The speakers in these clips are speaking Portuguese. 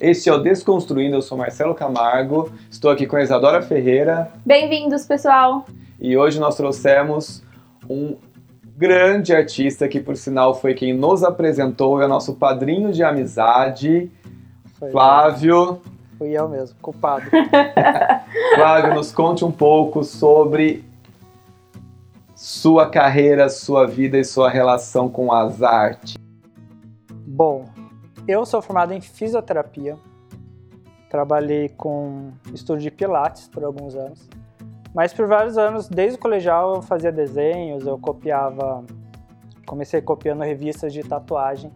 Este é o Desconstruindo, eu sou Marcelo Camargo, estou aqui com a Isadora Ferreira. Bem-vindos, pessoal! E hoje nós trouxemos um grande artista que, por sinal, foi quem nos apresentou, é o nosso padrinho de amizade, foi Flávio. Eu. Fui eu mesmo, culpado. Flávio, nos conte um pouco sobre sua carreira, sua vida e sua relação com as artes. Bom, eu sou formado em fisioterapia. Trabalhei com estudo de pilates por alguns anos. Mas por vários anos, desde o colegial, eu fazia desenhos, eu copiava. Comecei copiando revistas de tatuagem.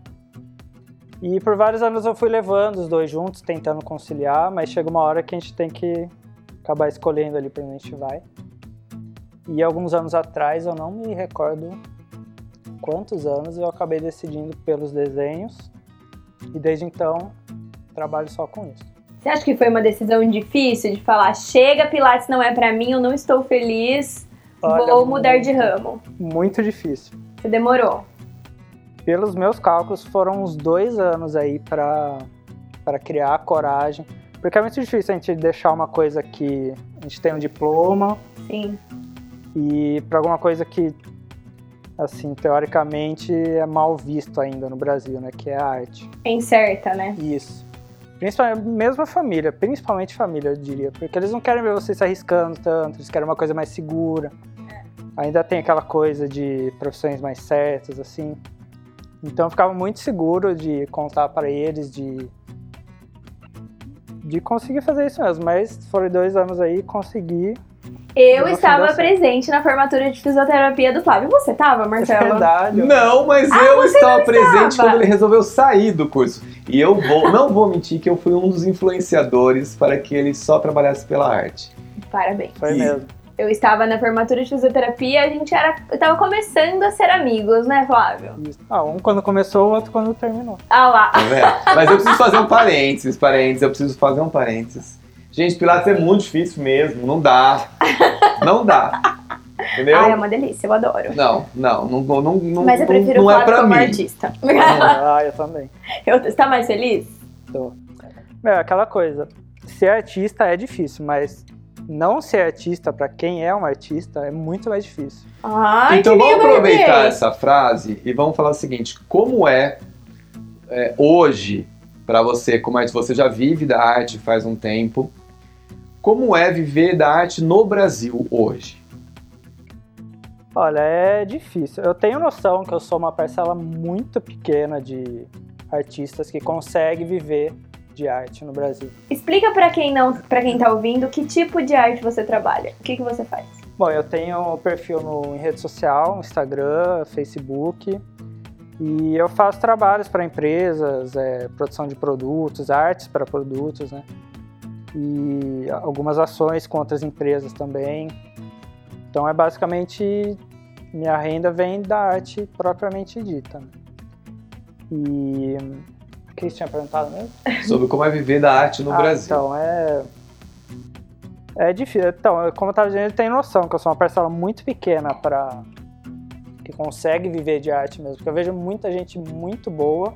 E por vários anos eu fui levando os dois juntos, tentando conciliar, mas chega uma hora que a gente tem que acabar escolhendo ali para onde a gente vai. E alguns anos atrás, eu não me recordo quantos anos, eu acabei decidindo pelos desenhos e desde então, trabalho só com isso. Você acha que foi uma decisão difícil de falar, chega, Pilates não é para mim, eu não estou feliz, Olha, vou mudar muito, de ramo? Muito difícil. Você demorou? Pelos meus cálculos, foram uns dois anos aí para criar a coragem. Porque é muito difícil a gente deixar uma coisa que a gente tem um diploma. Sim. E para alguma coisa que assim, teoricamente é mal visto ainda no Brasil, né? Que é a arte. É incerta, né? Isso. Principalmente, mesmo a família, principalmente família, eu diria. Porque eles não querem ver você se arriscando tanto, eles querem uma coisa mais segura. É. Ainda tem aquela coisa de profissões mais certas, assim. Então eu ficava muito seguro de contar para eles, de de conseguir fazer isso mesmo. Mas foram dois anos aí, consegui eu estava presente na formatura de fisioterapia do Flávio. Você estava, Marcelo? É verdade. Não, mas ah, eu estava presente quando ele resolveu sair do curso. E eu vou, não vou mentir que eu fui um dos influenciadores para que ele só trabalhasse pela arte. Parabéns. Foi mesmo. Eu estava na formatura de fisioterapia, a gente era, estava começando a ser amigos, né, Flávio? Ah, um quando começou, o outro quando terminou. Ah lá. Tá mas eu preciso fazer um parênteses, parênteses, eu preciso fazer um parênteses. Gente, Pilates é muito difícil mesmo, não dá. Não dá. Entendeu? Ah, é uma delícia, eu adoro. Não, não, não, não, não Mas eu prefiro não, não é pra como mim. artista. ah, eu também. Eu, você tá mais feliz? Tô. É aquela coisa, ser artista é difícil, mas não ser artista para quem é um artista é muito mais difícil. Ai, então vamos aproveitar essa frase e vamos falar o seguinte: como é, é hoje para você, como é que você já vive da arte faz um tempo? Como é viver da arte no Brasil hoje? Olha, é difícil. Eu tenho noção que eu sou uma parcela muito pequena de artistas que consegue viver de arte no Brasil. Explica para quem não, para quem tá ouvindo, que tipo de arte você trabalha? O que, que você faz? Bom, eu tenho um perfil no, em rede social, Instagram, Facebook, e eu faço trabalhos para empresas, é, produção de produtos, artes para produtos, né? E algumas ações com outras empresas também. Então é basicamente minha renda vem da arte propriamente dita. Né? E o que você tinha perguntado mesmo? Sobre como é viver da arte no ah, Brasil. Então é é difícil. Então, como eu estava dizendo, ele tem noção que eu sou uma parcela muito pequena para que consegue viver de arte mesmo. Porque eu vejo muita gente muito boa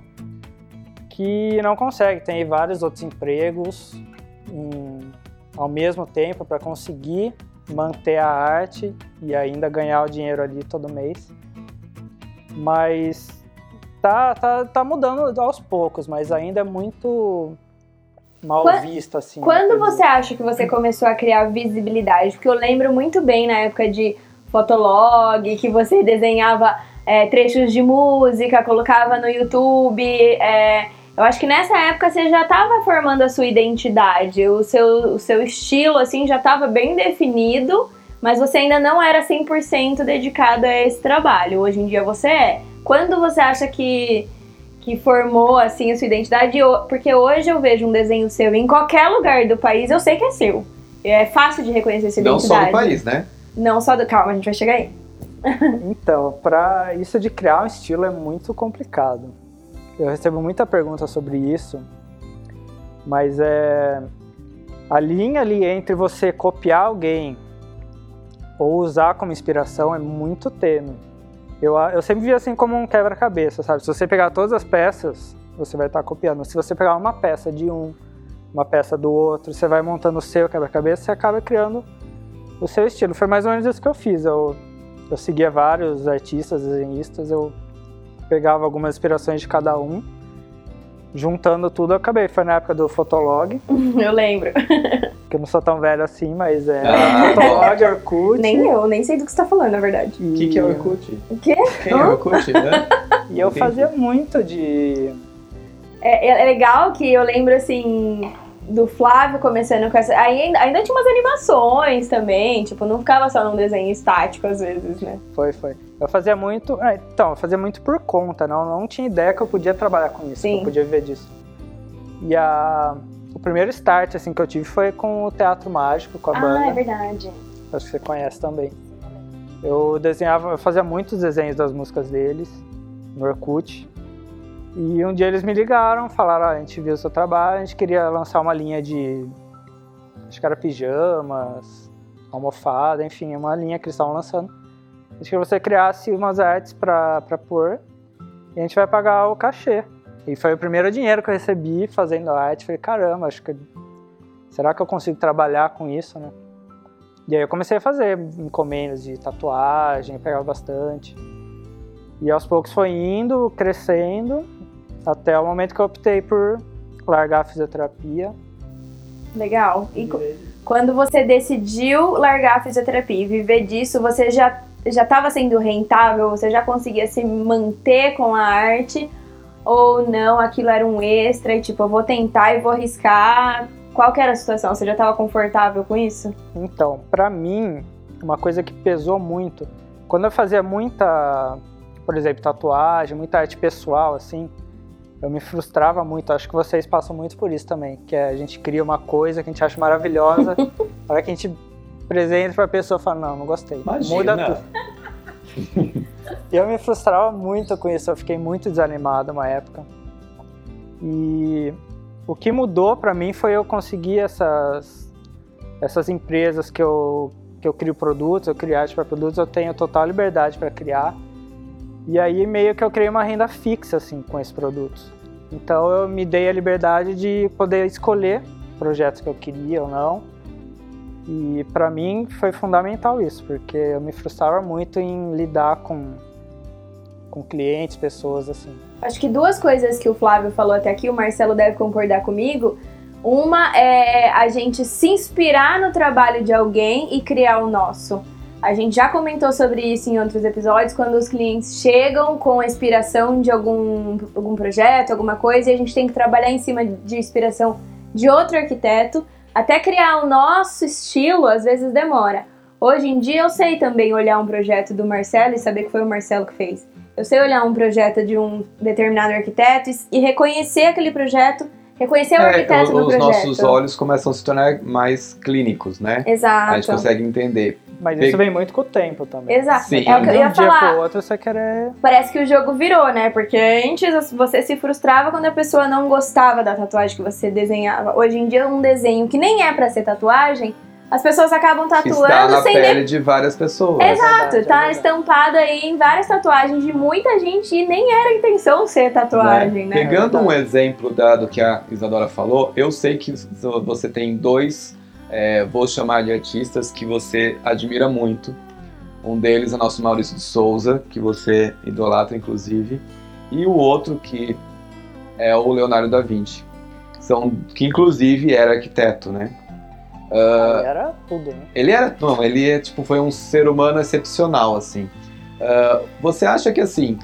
que não consegue. Tem vários outros empregos em, ao mesmo tempo para conseguir manter a arte e ainda ganhar o dinheiro ali todo mês. Mas tá, tá, tá mudando aos poucos, mas ainda é muito mal quando, visto assim. Quando você acha que você começou a criar visibilidade? Porque eu lembro muito bem na época de Fotolog, que você desenhava é, trechos de música, colocava no YouTube. É, eu acho que nessa época você já estava formando a sua identidade, o seu, o seu estilo assim já estava bem definido, mas você ainda não era 100% dedicado a esse trabalho. Hoje em dia você é. Quando você acha que que formou assim a sua identidade? Porque hoje eu vejo um desenho seu em qualquer lugar do país, eu sei que é seu. É fácil de reconhecer sua não identidade. Não só do país, né? Não só do. Calma, a gente vai chegar aí. então, para isso de criar um estilo é muito complicado. Eu recebo muita pergunta sobre isso, mas é a linha ali entre você copiar alguém ou usar como inspiração é muito tênue. Eu, eu sempre vi assim como um quebra-cabeça, sabe? Se você pegar todas as peças você vai estar copiando. Se você pegar uma peça de um, uma peça do outro, você vai montando o seu quebra-cabeça, você acaba criando o seu estilo. Foi mais ou menos isso que eu fiz. Eu, eu seguia vários artistas, desenhistas, eu pegava algumas inspirações de cada um, juntando tudo, eu acabei. Foi na época do Fotolog. Eu lembro. Que eu não sou tão velho assim, mas é Ah, Fotolog, Orkut. Nem eu, nem sei do que você tá falando, na verdade. O que, que é Orkut? O quê? Quem é Orkut? né? E eu Entendi. fazia muito de. É, é legal que eu lembro, assim, do Flávio começando com essa... Aí ainda, tinha umas animações também, tipo, não ficava só num desenho estático às vezes, né? Foi, foi. Eu fazia muito. é, então, eu fazia muito por conta, não, não tinha ideia que eu podia trabalhar com isso, que Sim. eu podia viver disso. E a. O primeiro start assim, que eu tive foi com o Teatro Mágico, com a banda. Ah, é verdade. Acho que você conhece também. Eu desenhava, eu fazia muitos desenhos das músicas deles no Orkut. E um dia eles me ligaram, falaram, ah, a gente viu o seu trabalho, a gente queria lançar uma linha de. Acho que era pijamas, almofada, enfim, uma linha que eles estavam lançando. A gente queria que você criasse umas artes pra pôr e a gente vai pagar o cachê. E foi o primeiro dinheiro que eu recebi fazendo arte. Falei, caramba, acho que. Será que eu consigo trabalhar com isso, né? E aí eu comecei a fazer encomendas de tatuagem, pegava bastante. E aos poucos foi indo, crescendo, até o momento que eu optei por largar a fisioterapia. Legal. E quando você decidiu largar a fisioterapia e viver disso, você já já estava sendo rentável? Você já conseguia se manter com a arte? Ou não, aquilo era um extra e tipo, eu vou tentar e vou arriscar? Qual que era a situação? Você já estava confortável com isso? Então, pra mim, uma coisa que pesou muito, quando eu fazia muita, por exemplo, tatuagem, muita arte pessoal, assim, eu me frustrava muito. Acho que vocês passam muito por isso também, que é a gente cria uma coisa que a gente acha maravilhosa, a hora que a gente apresenta pra pessoa, fala, não, não gostei, Imagina. muda tudo. Eu me frustrava muito com isso, eu fiquei muito desanimado uma época. E o que mudou pra mim foi eu conseguir essas, essas empresas que eu, que eu crio produtos, eu crio arte para produtos, eu tenho total liberdade para criar. E aí meio que eu criei uma renda fixa assim com esses produtos. Então eu me dei a liberdade de poder escolher projetos que eu queria ou não. E para mim foi fundamental isso, porque eu me frustrava muito em lidar com com clientes, pessoas assim. Acho que duas coisas que o Flávio falou até aqui, o Marcelo deve concordar comigo. Uma é a gente se inspirar no trabalho de alguém e criar o nosso. A gente já comentou sobre isso em outros episódios, quando os clientes chegam com a inspiração de algum, algum projeto, alguma coisa, e a gente tem que trabalhar em cima de inspiração de outro arquiteto, até criar o nosso estilo, às vezes demora. Hoje em dia eu sei também olhar um projeto do Marcelo e saber que foi o Marcelo que fez. Eu sei olhar um projeto de um determinado arquiteto e- reconhecer aquele projeto, reconhecer o É, arquiteto o- no os projeto. nossos olhos começam a se tornar mais clínicos, né? A gente Exato. consegue entender. Mas isso vem muito com o tempo também. Exato. Sim. É o que eu de ia um dia pro outro você querer Parece que o jogo virou, né? Porque antes você se frustrava quando a pessoa não gostava da tatuagem que você desenhava. Hoje em dia, um desenho que nem é pra ser tatuagem, as pessoas acabam Que está tatuando na sem pele de várias pessoas. Exato, verdade, é tá verdade. estampado aí em várias tatuagens de muita gente e nem era a intenção ser tatuagem, né? Pegando É um exemplo da- do que a Isadora falou, eu sei que você tem dois, é, vou chamar de artistas, que você admira muito. Um deles é nosso Maurício de Souza, que você idolatra, inclusive. E o outro que é o Leonardo da Vinci. São, que inclusive era arquiteto, né? Ah, era tudo, né? Ele era, não, ele é, tipo, foi um ser humano excepcional, assim. Ah, você acha que, assim,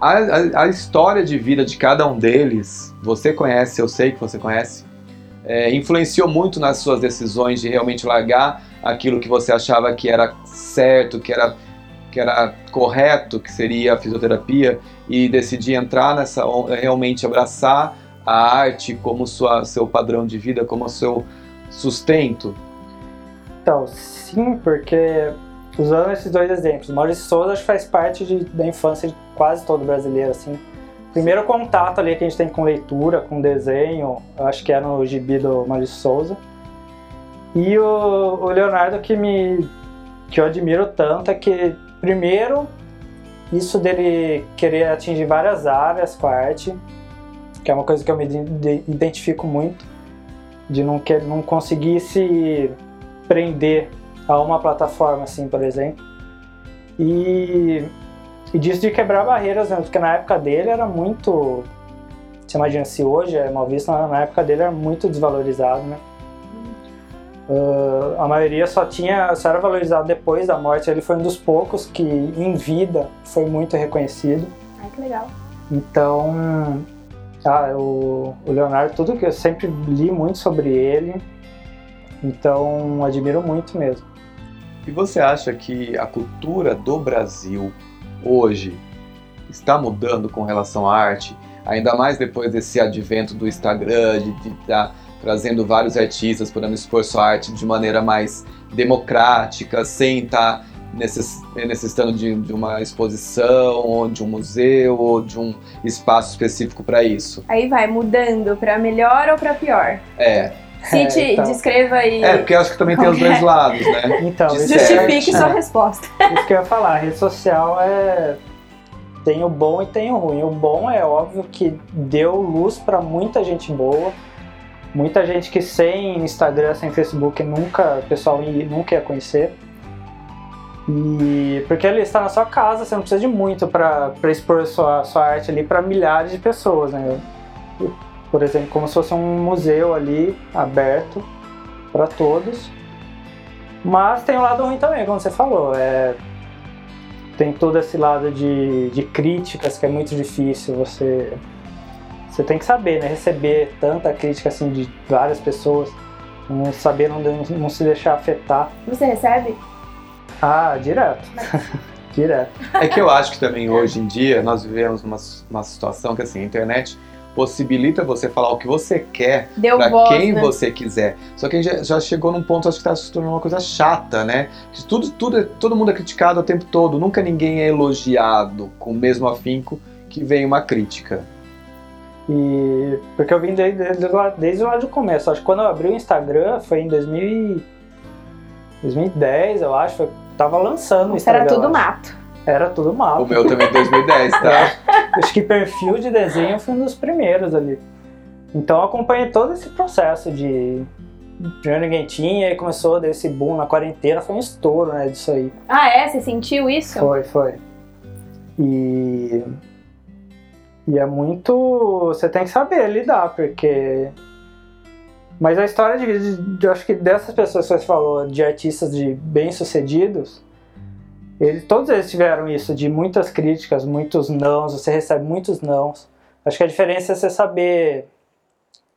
a, a- a história de vida de cada um deles, você conhece, eu sei que você conhece, é, influenciou muito nas suas decisões de realmente largar aquilo que você achava que era certo, que era, que era correto, que seria a fisioterapia, e decidir entrar nessa, realmente abraçar a arte como sua, seu padrão de vida, como seu sustento? Então, sim, porque usando esses dois exemplos, Maurício Souza faz parte de- da infância de quase todo brasileiro, assim. Primeiro contato ali que a gente tem com leitura, com desenho, acho que é no gibi do Maurício Souza. E o, o Leonardo que me que eu admiro tanto é que primeiro isso dele querer atingir várias áreas com a arte que é uma coisa que eu me identifico muito, de não, quer, não conseguir se prender a uma plataforma, assim, por exemplo. E, e disso de quebrar barreiras, né? porque na época dele era muito. Você imagina se hoje é mal visto, na época dele era muito desvalorizado, né? Uh, a maioria só tinha, só era valorizado depois da morte. Ele foi um dos poucos que, em vida, foi muito reconhecido. Ai, que legal. Então, ah, o, o Leonardo, tudo que eu sempre li muito sobre ele, então admiro muito mesmo. E você acha que a cultura do Brasil hoje está mudando com relação à arte? Ainda mais depois desse advento do Instagram, de estar tá trazendo vários artistas podendo expor sua arte de maneira mais democrática, sem estar tá necessitando de, de, uma exposição, ou de um museu, ou de um espaço específico para isso. Aí vai mudando para melhor ou para pior. É. Cite, é, então... descreva aí. É, porque eu acho que também tem os dois lados, né? Então, Justifique é, sua é. resposta. Isso que eu ia falar, a rede social é. Tem o bom e tem o ruim. O bom é óbvio que deu luz para muita gente boa, muita gente que sem Instagram, sem Facebook, nunca, o pessoal nunca ia conhecer. E porque ele está na sua casa, você não precisa de muito para expor sua, sua arte ali para milhares de pessoas, né? Por exemplo, como se fosse um museu ali aberto para todos. Mas tem o um lado ruim também, como você falou. É, tem todo esse lado de, de críticas que é muito difícil. Você, você tem que saber, né? Receber tanta crítica assim de várias pessoas, não saber não, não se deixar afetar. Você recebe? Ah, direto. direto. É que eu acho que também hoje em dia nós vivemos uma, uma situação que assim, a internet possibilita você falar o que você quer para quem né? você quiser. Só que a gente já chegou num ponto, acho que está se tornando uma coisa chata, né? Que tudo, tudo, todo mundo é criticado o tempo todo, nunca ninguém é elogiado com o mesmo afinco que vem uma crítica. E porque eu vim desde, desde, desde lá do começo. Acho que quando eu abri o Instagram foi em 2000, 2010, eu acho. Eu tava lançando o Instagram. Era tudo mato. Era tudo mato. O meu também 2010, tá? É. Acho que perfil de desenho foi um dos primeiros ali. Então eu acompanhei todo esse processo de. Primeiro ninguém tinha, e começou desse boom na quarentena, foi um estouro, né, disso aí. Ah, é? Você sentiu isso? Foi, foi. E. E é muito. Você tem que saber lidar, porque. Mas a história de, de, eu acho que dessas pessoas que você falou, de artistas de bem-sucedidos, todos eles tiveram isso, de muitas críticas, muitos nãos, você recebe muitos nãos. Acho que a diferença é você saber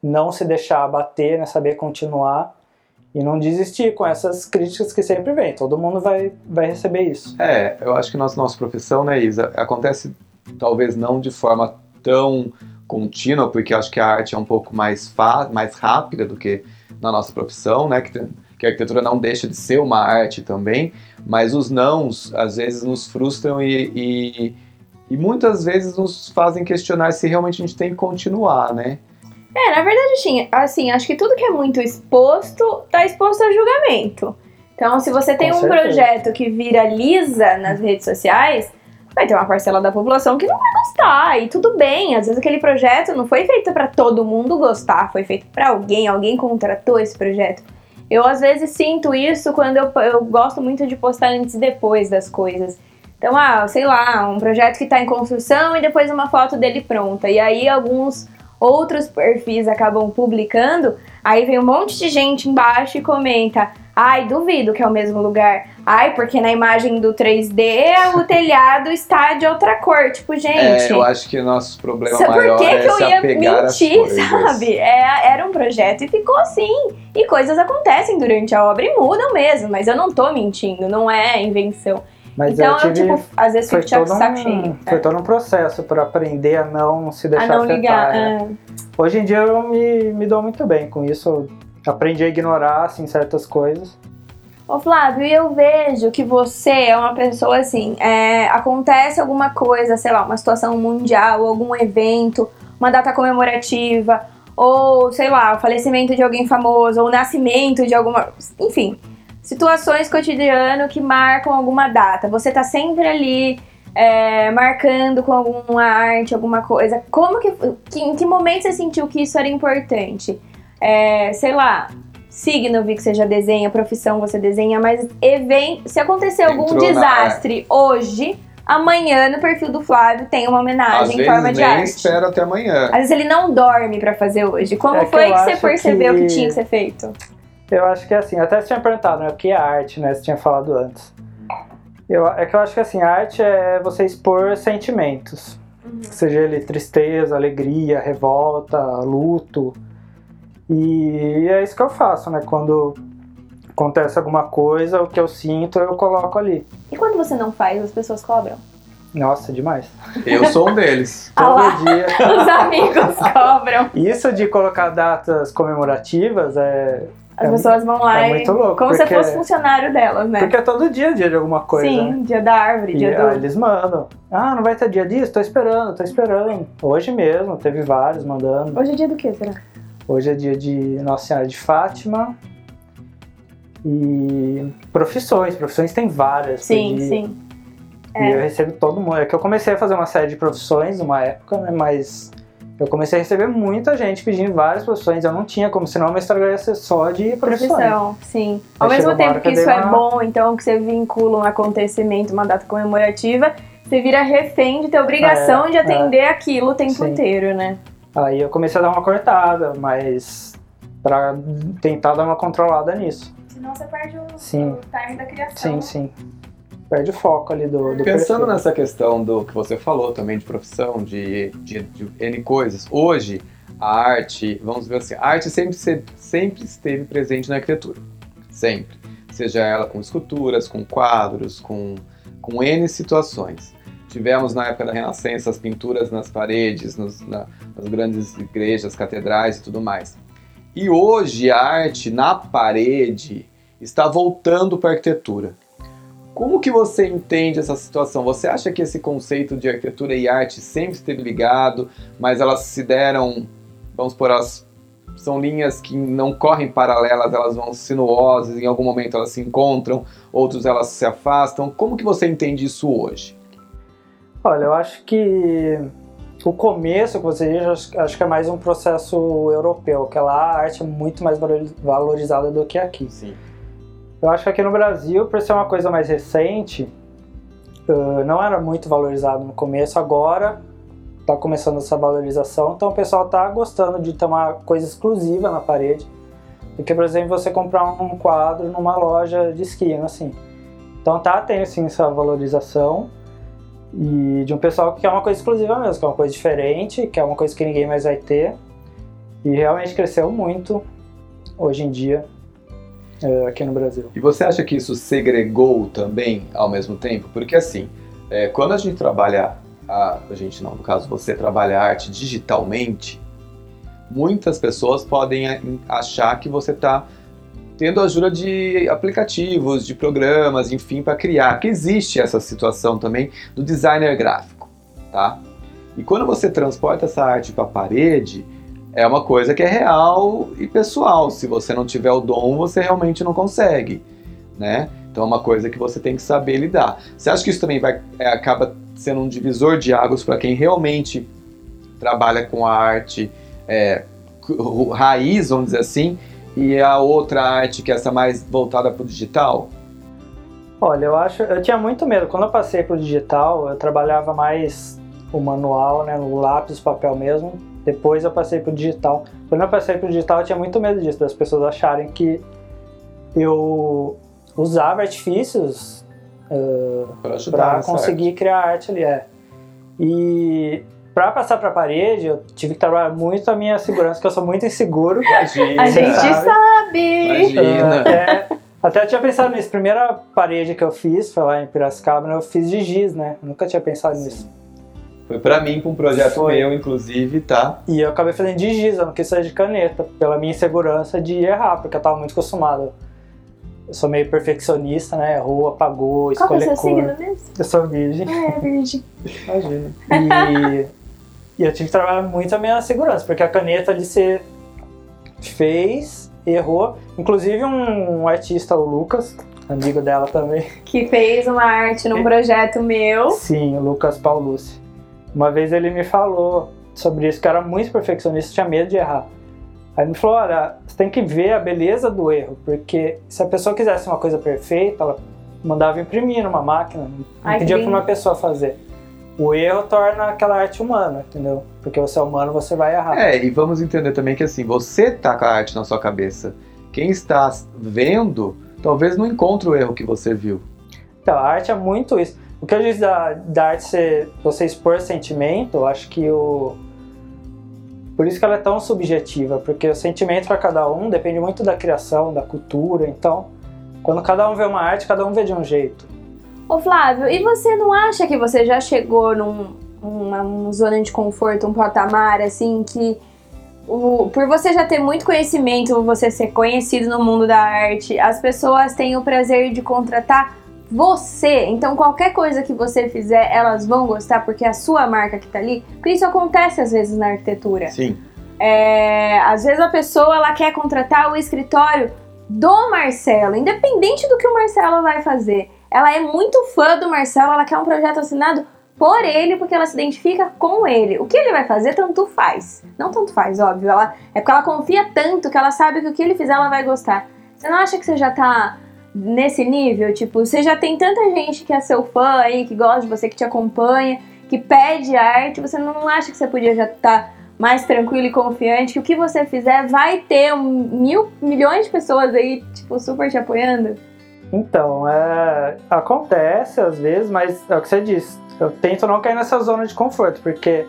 não se deixar abater, né, saber continuar e não desistir com essas críticas que sempre vem. Todo mundo vai, vai receber isso. É, eu acho que nossa, nossa profissão, né, Isa, acontece talvez não de forma tão contínua, porque acho que a arte é um pouco mais, mais rápida do que na nossa profissão, né, que, que a arquitetura não deixa de ser uma arte também, mas os nãos às vezes nos frustram e, e, e, muitas vezes nos fazem questionar se realmente a gente tem que continuar, né? É, na verdade, assim, assim acho que tudo que é muito exposto está exposto a julgamento. Então, se você tem Com um certeza. projeto que viraliza nas redes sociais, vai ter uma parcela da população que não vai gostar. E tudo bem, às vezes aquele projeto não foi feito para todo mundo gostar, foi feito para alguém, alguém contratou esse projeto. Eu às vezes sinto isso quando eu, eu gosto muito de postar antes e depois das coisas. Então, ah, sei lá, um projeto que está em construção e depois uma foto dele pronta. E aí alguns outros perfis acabam publicando, aí vem um monte de gente embaixo e comenta: Ai, duvido que é o mesmo lugar. Ai, porque na imagem do 3D o telhado está de outra cor. Tipo, gente. É, eu acho que o nosso problema sabe maior por que, é que eu ia mentir, sabe? É, era um projeto e ficou assim. E coisas acontecem durante a obra e mudam mesmo, mas eu não tô mentindo, não é invenção. Mas então eu, tive, eu, tipo, às vezes fico de saco um, cheio. Foi é. todo um processo para aprender a não se deixar a não afetar. Ligar, né? é. Hoje em dia eu me, me dou muito bem com isso aprendi a ignorar assim, certas coisas. Ô Flávio, e eu vejo que você é uma pessoa assim, é, acontece alguma coisa, sei lá, uma situação mundial, algum evento, uma data comemorativa, ou sei lá, o falecimento de alguém famoso, ou o nascimento de alguma. Enfim, situações cotidianas que marcam alguma data. Você tá sempre ali é, marcando com alguma arte, alguma coisa. Como que, que, em que momento você sentiu que isso era importante? É, sei lá, signo vi que você já desenha, profissão você desenha, mas evento, se acontecer algum Entrou na- desastre hoje, amanhã no perfil do Flávio tem uma Às homenagem em vezes forma de nem arte. espero até amanhã. Às vezes ele não dorme pra fazer hoje. Como É que foi eu que, você percebeu que... que- tinha que ser feito? Eu acho que assim, até você tinha perguntado, né? O que é arte, né? Você tinha falado antes. Eu, é que eu acho que assim, arte é você expor sentimentos. Seja ele tristeza, alegria, revolta, luto. E é isso que eu faço, né? Quando acontece alguma coisa, o que eu sinto, eu coloco ali. E quando você não faz, as pessoas cobram? Nossa, demais. Eu sou um deles. Ah. Todo dia. Os amigos cobram. Isso de colocar datas comemorativas é. As É- pessoas vão lá é e. louco, como se porque- fosse funcionário delas, né? Porque é todo dia dia de alguma coisa. Sim, né? dia da árvore, E dia ah, do. eles mandam. Ah, não vai ter dia disso? Tô esperando, tô esperando. Hoje mesmo, teve vários mandando. Hoje é dia do que, será? Hoje é dia de Nossa Senhora de Fátima. E profissões, profissões tem várias. Sim, sim. E eu recebo todo mundo. É que eu comecei a fazer uma série de profissões numa época, né? Mas eu comecei a receber muita gente pedindo várias profissões. Eu não tinha como, senão meu Instagram ia ser só de profissões. Profissão, sim. Ao Aí mesmo tempo que isso é uma- bom, então que você vincula um acontecimento, uma data comemorativa, você vira refém de ter obrigação É, de atender aquilo o tempo Sim. inteiro, né? Aí eu comecei a dar uma cortada, mas pra tentar dar uma controlada nisso. Senão você perde o, Sim. o time da criação. Sim, sim. Perde o foco ali do, do Pensando perfil. nessa questão do que você falou também de profissão, de, de, de N coisas, hoje a arte, vamos ver assim, a arte sempre, se- sempre esteve presente na arquitetura. Sempre. Seja ela com esculturas, com quadros, com, com N situações. Tivemos na época da Renascença as pinturas nas paredes, nos- na- nas grandes igrejas, catedrais e tudo mais. E hoje a arte na parede está voltando para a arquitetura. Como que você entende essa situação? Você acha que esse conceito de arquitetura e arte sempre esteve ligado, mas elas se deram, vamos por elas são linhas que não correm paralelas, elas vão sinuosas, em algum momento elas se encontram, outros elas se afastam. Como que você entende isso hoje? Olha, eu acho que o começo que você diz, acho, que é mais um processo europeu, que lá a arte é muito mais valori- valorizada do que aqui. Sim. Eu acho que aqui no Brasil, por ser uma coisa mais recente, uh, não era muito valorizado no começo, agora está começando essa valorização, então o pessoal está gostando de ter uma coisa exclusiva na parede, do que, por exemplo, você comprar um quadro numa loja de esquina, assim. Então tá tendo sim essa valorização. E de um pessoal que quer uma coisa exclusiva mesmo, que é uma coisa diferente, que é uma coisa que ninguém mais vai ter. E realmente cresceu muito hoje em dia eh, aqui no Brasil. E você acha que isso segregou também ao mesmo tempo? Porque assim, é, quando a gente trabalha, a, a gente não, no caso você trabalha a arte digitalmente, muitas pessoas podem a- achar que você está tendo ajuda de aplicativos, de programas, enfim, para criar. Porque existe essa situação também do designer gráfico, tá? E quando você transporta essa arte para a parede, é uma coisa que é real e pessoal. Se você não tiver o dom, você realmente não consegue, né? Então é uma coisa que você tem que saber lidar. Você acha que isso também vai é, acaba sendo um divisor de águas para quem realmente trabalha com a arte é, raiz, vamos dizer assim, e a outra arte que é essa mais voltada para o digital? Olha, eu acho, eu tinha muito medo. Quando eu passei pro digital, eu trabalhava mais o manual, né, no lápis, papel mesmo. Depois eu passei pro digital. Quando eu passei pro digital, eu tinha muito medo disso, das pessoas acharem que eu usava artifícios Para ajudar para conseguir criar arte ali, é. E para passar para a parede, eu tive que trabalhar muito a minha segurança, que eu sou muito inseguro. arte. Imagina, A gente sabe? sabe! Imagina. Até, até eu tinha pensado nisso. Primeira parede que eu fiz foi lá em Piracicaba, né? eu fiz de giz, né? Nunca tinha pensado nisso. Foi para mim, para um projeto Foi. meu, inclusive, tá? E eu acabei fazendo de giz, eu não quis fazer de caneta, pela minha insegurança de errar, porque eu tava muito acostumado. Eu sou meio perfeccionista, né? Errou, apagou, Qual que é o seu cor. signo mesmo? Eu sou virgem. Ah, é virgem. Imagina. E, e eu tive que trabalhar muito a minha segurança, porque a caneta ali você fez, errou. Inclusive um artista, o Lucas, amigo dela também. Que fez uma arte num projeto meu. Sim, o Lucas Paulucci. Uma vez ele me falou sobre isso, que era muito perfeccionista, tinha medo de errar. Aí ele me falou, olha, você tem que ver a beleza do erro, porque se a pessoa quisesse uma coisa perfeita, ela mandava imprimir numa máquina, não pedia que para uma pessoa fazer. O erro torna aquela arte humana, entendeu? Porque você é humano, você vai errar. É, e vamos entender também que assim, você tá com a arte na sua cabeça. Quem está vendo, talvez não encontre o erro que você viu. Então, a arte é muito isso. O que eu disse da, da arte ser você expor sentimento, eu acho que o. Por isso que ela é tão subjetiva, porque o sentimento para cada um depende muito da criação, da cultura. Então, quando cada um vê uma arte, cada um vê de um jeito. Ô Flávio, e você não acha que você já chegou num, uma, uma zona de conforto, um patamar assim que o- por você já ter muito conhecimento, você ser conhecido no mundo da arte, as pessoas têm o prazer de contratar você. Então qualquer coisa que você fizer, elas vão gostar porque é a sua marca que tá ali. Porque isso acontece às vezes na arquitetura. Sim. É, às vezes a pessoa ela quer contratar o escritório do Marcelo, independente do que o Marcelo vai fazer. Ela é muito fã do Marcelo, ela quer um projeto assinado por ele, porque ela se identifica com ele. O que ele vai fazer, tanto faz. Não tanto faz, óbvio. Ela, é porque ela confia tanto que ela sabe que o que ele fizer, ela vai gostar. Você não acha que você já tá nesse nível? Tipo, você já tem tanta gente que é seu fã aí, que gosta de você, que te acompanha, que pede arte. Você não acha que você podia já estar mais tranquilo e confiante que o que você fizer vai ter um, mil, milhões de pessoas aí, tipo, super te apoiando? Então, é, acontece às vezes, mas é o que você disse. Eu tento não cair nessa zona de conforto, porque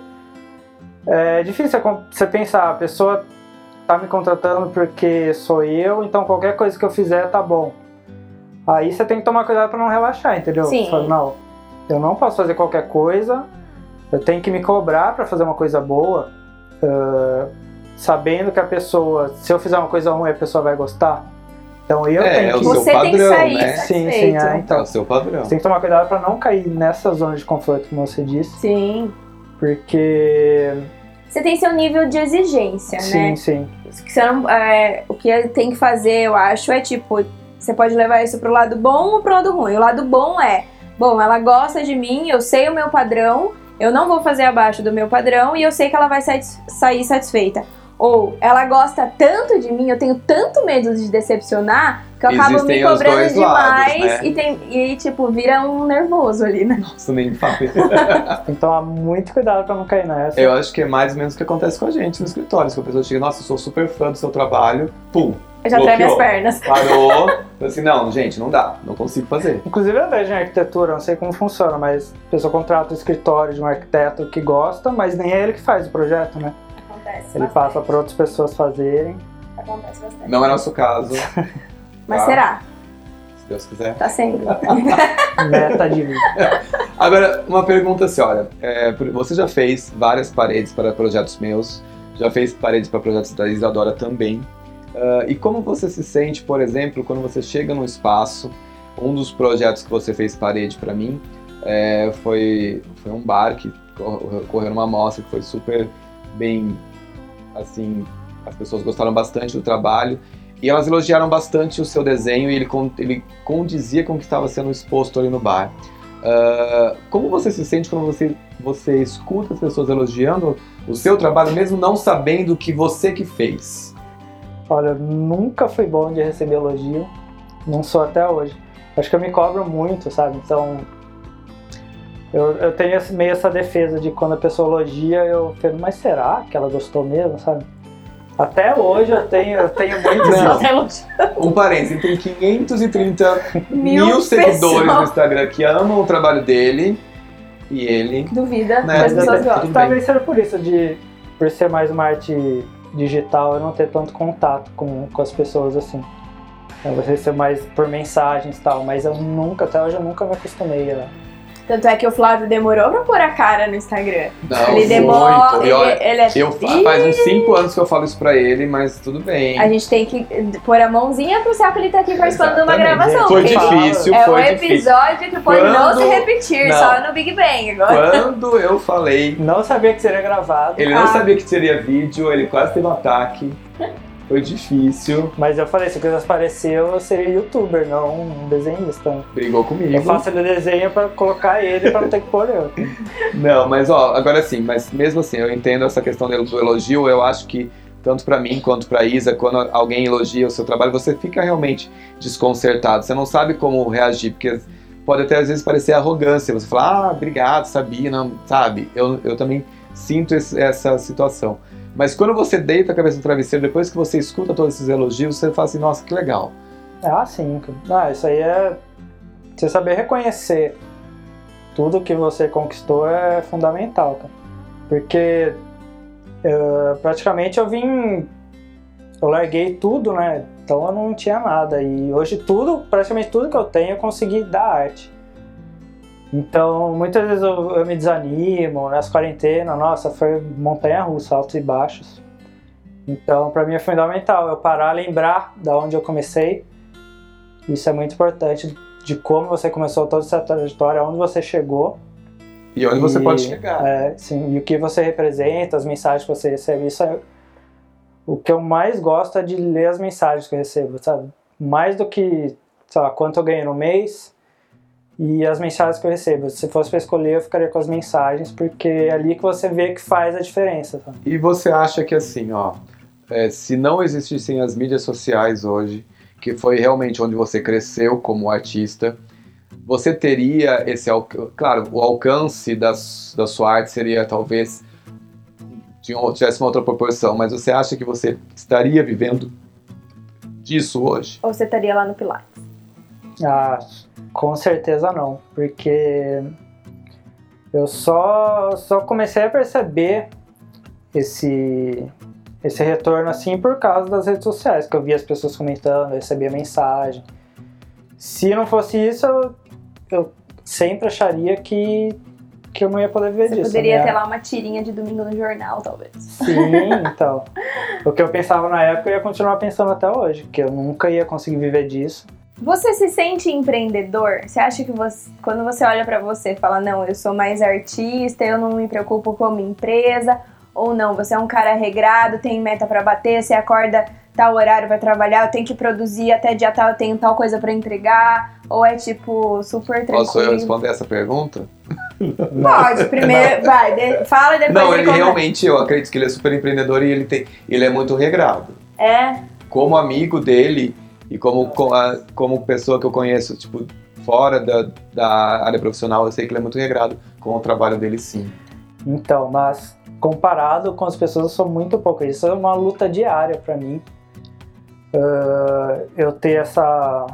é difícil você pensar, a pessoa tá me contratando porque sou eu, então qualquer coisa que eu fizer tá bom. Aí você tem que tomar cuidado para não relaxar, entendeu? Sim. Você fala, não, eu não posso fazer qualquer coisa, eu tenho que me cobrar para fazer uma coisa boa, ah, sabendo que a pessoa, se eu fizer uma coisa ruim, a pessoa vai gostar. Então eu É, tenho é o que seu Você tem que padrão, sair né? Sim, sim, é, É então. o seu padrão. Você tem que tomar cuidado para não cair nessa zona de conforto, como você disse, Sim. porque Você tem seu nível de exigência, sim, né? sim, não- é, o que tem que fazer, eu acho, é tipo, você pode levar isso pro lado bom ou pro lado ruim. O lado bom é, bom, ela gosta de mim, eu sei o meu padrão, eu não vou fazer abaixo do meu padrão e eu sei que ela vai satis- sair satisfeita. Ou ela gosta tanto de mim, eu tenho tanto medo de decepcionar que eu acabo Existem me os cobrando dois demais lados, né? e, tem, e, tipo, vira um nervoso ali, né? Isso nem fala. tem que tomar muito cuidado para não cair nessa. Eu acho que é mais ou menos o que acontece com a gente no escritório. Se a pessoa chega, nossa, eu sou super fã do seu trabalho, pum, Eu já treme as pernas. parou. Falei assim, não, gente, não dá, não consigo fazer. Inclusive eu vejo em arquitetura, não sei como funciona, mas a pessoa contrata o escritório de um arquiteto que gosta, mas nem é ele que faz o projeto, né? Acontece Ele bastante. passa para outras pessoas fazerem. Acontece bastante. Não é nosso caso, se Mas Tá. será? Deus quiser. Tá sendo. Meta de vida. Agora, uma pergunta assim, olha, é, você já fez várias paredes para projetos meus, já fez paredes para projetos da Isadora também. Ah, e como você se sente, por exemplo, quando você chega num espaço, um dos projetos que você fez parede para mim é, foi, foi um bar que cor- correu numa mostra que foi super bem, assim, as pessoas gostaram bastante do trabalho e elas elogiaram bastante o seu desenho e ele, ele condizia com o que estava sendo exposto ali no bar. Ah, como você se sente quando você, você escuta as pessoas elogiando o seu trabalho, mesmo não sabendo que você que fez? Olha, eu nunca fui bom de receber elogio, não sou até hoje. Acho que eu me cobro muito, sabe? Então, eu, eu tenho esse- meio essa defesa de quando a pessoa elogia, eu falo, mas será que ela gostou mesmo, sabe? Até hoje eu tenho, eu tenho muito Não. isso. Um parênteses, tem 530 Mil mil, seguidores pessoas. no Instagram que amam o trabalho dele e ele. Duvida, Né, mas as mas pessoas gostam. Talvez seja por isso, de, por ser mais uma arte digital, eu não ter tanto contato com, com as pessoas assim. Eu vou ser mais por mensagens e tal, mas eu nunca, até hoje eu nunca me acostumei a. Tanto é que o Flávio demorou pra pôr a cara no Instagram. Não, ele demora. Ele, ele é. eu, faz uns 5 anos que eu falo isso pra ele, mas tudo bem. A gente tem que pôr a mãozinha pro céu que ele tá aqui participando de uma gravação. Foi porque difícil, É foi um difícil. episódio que pode não Quando- se repetir, Não. só no Big Bang agora. Quando eu falei, Não sabia que seria gravado. ele não Ah. sabia que teria vídeo, ele quase teve um ataque. Foi difícil. Mas eu falei, se eu quisesse parecer, eu seria youtuber, não um desenhista. Brigou comigo. Eu faço ele desenho pra colocar ele pra não ter que pôr eu. Não, mas ó, agora sim, mas mesmo assim, eu entendo essa questão do elogio, eu acho que tanto para mim quanto para Isa, quando alguém elogia o seu trabalho, você fica realmente desconcertado. Você não sabe como reagir, porque pode até às vezes parecer arrogância. Você fala, ah, obrigado, sabia, não, sabe? Eu, eu também sinto esse, essa situação. Mas quando você deita a cabeça no travesseiro, depois que você escuta todos esses elogios, você fala assim, nossa, que legal. Ah, sim. Ah, isso aí é. Você saber reconhecer tudo que você conquistou é fundamental, cara. Porque uh, praticamente eu vim. Eu larguei tudo, né? Então eu não tinha nada. E hoje tudo, praticamente tudo que eu tenho, eu consegui dar arte. Então, muitas vezes eu, eu me desanimo, nas quarentenas, nossa, foi montanha russa, altos e baixos. Então, para mim é fundamental eu parar, lembrar da onde eu comecei. Isso é muito importante, de como você começou toda essa trajetória, onde você chegou. E onde e, você pode chegar. É, sim, e o que você representa, as mensagens que você recebe. Isso é o que eu mais gosto é de ler as mensagens que eu recebo, sabe? Mais do que, sei lá, quanto eu ganhei no mês, e as mensagens que eu recebo. Se fosse para escolher, eu ficaria com as mensagens, porque é ali que você vê que faz a diferença. Tá? E você acha que assim, ó, é, se não existissem as mídias sociais hoje, que foi realmente onde você cresceu como artista, você teria esse claro, o alcance das, da sua arte seria talvez tivesse uma outra proporção, mas você acha que você estaria vivendo disso hoje? Ou você estaria lá no Pilates? Ah, com certeza não, porque eu só, só comecei a perceber esse, esse retorno assim por causa das redes sociais, que eu via as pessoas comentando, eu recebia mensagem. Se não fosse isso, eu, eu sempre acharia que, que eu não ia poder ver Você disso. Poderia né? ter lá uma tirinha de domingo no jornal, talvez. Sim, então. o que eu pensava na época, eu ia continuar pensando até hoje, que eu nunca ia conseguir viver disso. Você se sente empreendedor? Você acha que você, quando você olha para você, fala: "Não, eu sou mais artista, eu não me preocupo como empresa", ou não, você é um cara regrado, tem meta para bater, você acorda tal horário para trabalhar, eu tenho que produzir até dia tal, eu tenho tal coisa para entregar, ou é tipo super tranquilo? Posso eu responder essa pergunta? Pode, primeiro, vai, de, fala e depois Não, ele, ele realmente, eu acredito que ele é super empreendedor e ele tem, ele é muito regrado. É. Como amigo dele, e como, como pessoa que eu conheço, tipo, fora da, da área profissional, eu sei que ele é muito regrado com o trabalho dele, sim. Então, mas comparado com as pessoas, eu sou muito pouco. Isso é uma luta diária para mim. Uh, eu ter essa,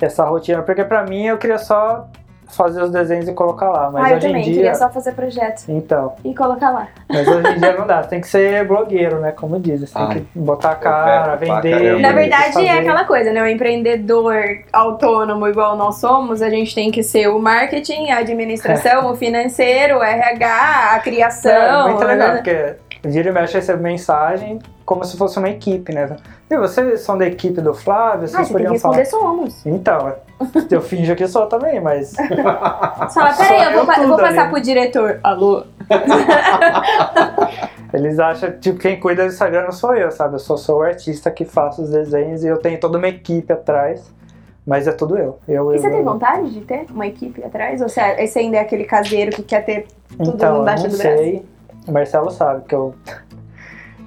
essa rotina, porque para mim eu queria só fazer os desenhos e colocar lá. Mas ah, eu hoje também, em dia... queria só fazer projetos. Então. E colocar lá. Mas hoje em dia não dá, tem que ser blogueiro, né? Como diz, tem Ai, que botar a cara, vender. Na verdade, é aquela coisa, né? O empreendedor autônomo, igual nós somos, a gente tem que ser o marketing, a administração, o financeiro, o RH, a criação. É, muito legal, né? porque vira e mexe recebe mensagem como se fosse uma equipe, né? E vocês são da equipe do Flávio? Vocês ah, você tem que responder falar... somos. Então, eu finjo que sou também, mas... Só, peraí, eu vou, eu vou passar ali. pro diretor. Alô? Eles acham, tipo, quem cuida do Instagram não sou eu, sabe? Eu só sou o artista que faço os desenhos e eu tenho toda uma equipe atrás. Mas é tudo eu. eu e eu, você eu, tem vontade de ter uma equipe atrás? Ou você, esse ainda é aquele caseiro que quer ter tudo então, embaixo do braço? Então, sei. O Marcelo sabe que eu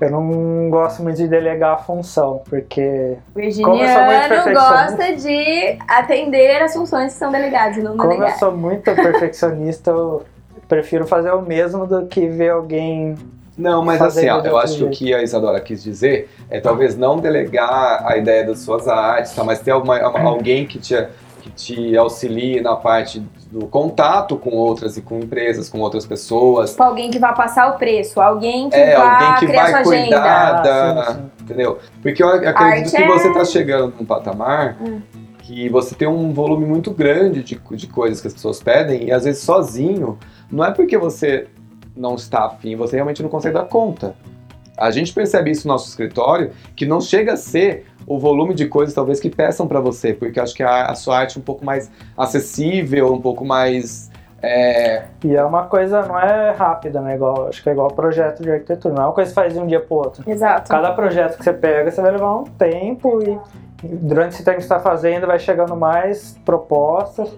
eu não gosto muito de delegar a função, porque. Virginiano gosta de atender as funções que são delegadas não Como delegar. eu sou muito perfeccionista, eu prefiro fazer o mesmo do que ver alguém. Não, mas assim, ó, eu acho que o que a Isadora quis dizer é talvez não delegar a ideia das suas artes, tá? mas ter alguma, alguém que te que te auxilie na parte do contato com outras e com empresas, com outras pessoas. Tipo, alguém que vai passar o preço, alguém que é, vai alguém que vai cuidar agenda. da, ah, sim, sim. entendeu? Porque eu acredito Arte que é... você está chegando num patamar hum. que você tem um volume muito grande de, de coisas que as pessoas pedem e às vezes sozinho, não é porque você não está afim, você realmente não consegue dar conta. A gente percebe isso no nosso escritório, que não chega a ser o volume de coisas talvez que peçam para você, porque acho que a, a, sua arte é um pouco mais acessível, um pouco mais É, E é uma coisa, não é rápida, né? Igual, acho que é igual projeto de arquitetura. Não é uma coisa que você faz de um dia pro outro. Exato. Cada projeto que você pega, você vai levar um tempo e durante esse tempo que você está fazendo, vai chegando mais propostas.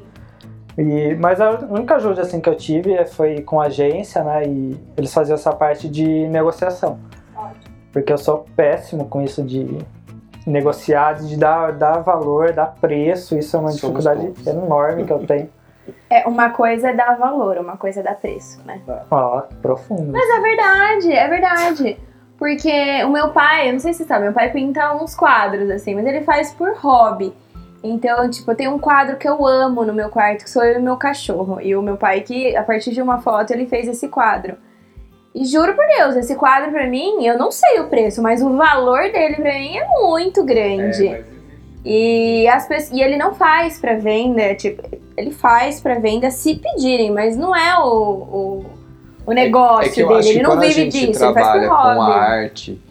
E, mas a única ajuda assim, que eu tive é- foi com a agência, né? E eles faziam essa parte de negociação. Porque eu sou péssimo com isso de negociar, de dar, dar valor, dar preço. Isso é uma Somos dificuldade todos. enorme que eu tenho. É, uma coisa é dar valor, uma coisa é dar preço, né? Ó, profundo. Mas é verdade, é verdade. Porque o meu pai, eu não sei se você sabe, meu pai pinta uns quadros, assim, mas ele faz por hobby. Então, tipo, tem um quadro que eu amo no meu quarto, que sou eu e meu cachorro. E o meu pai, que a partir de uma foto, ele fez esse quadro. E juro por Deus, esse quadro pra mim, eu não sei o preço, mas o valor dele pra mim é muito grande. é, mas E, as pessoas, e ele não faz pra venda, tipo, ele faz pra venda se pedirem, mas não é o, o, o negócio é eu dele, ele não vive disso, ele faz trabalha com a hobby. arte,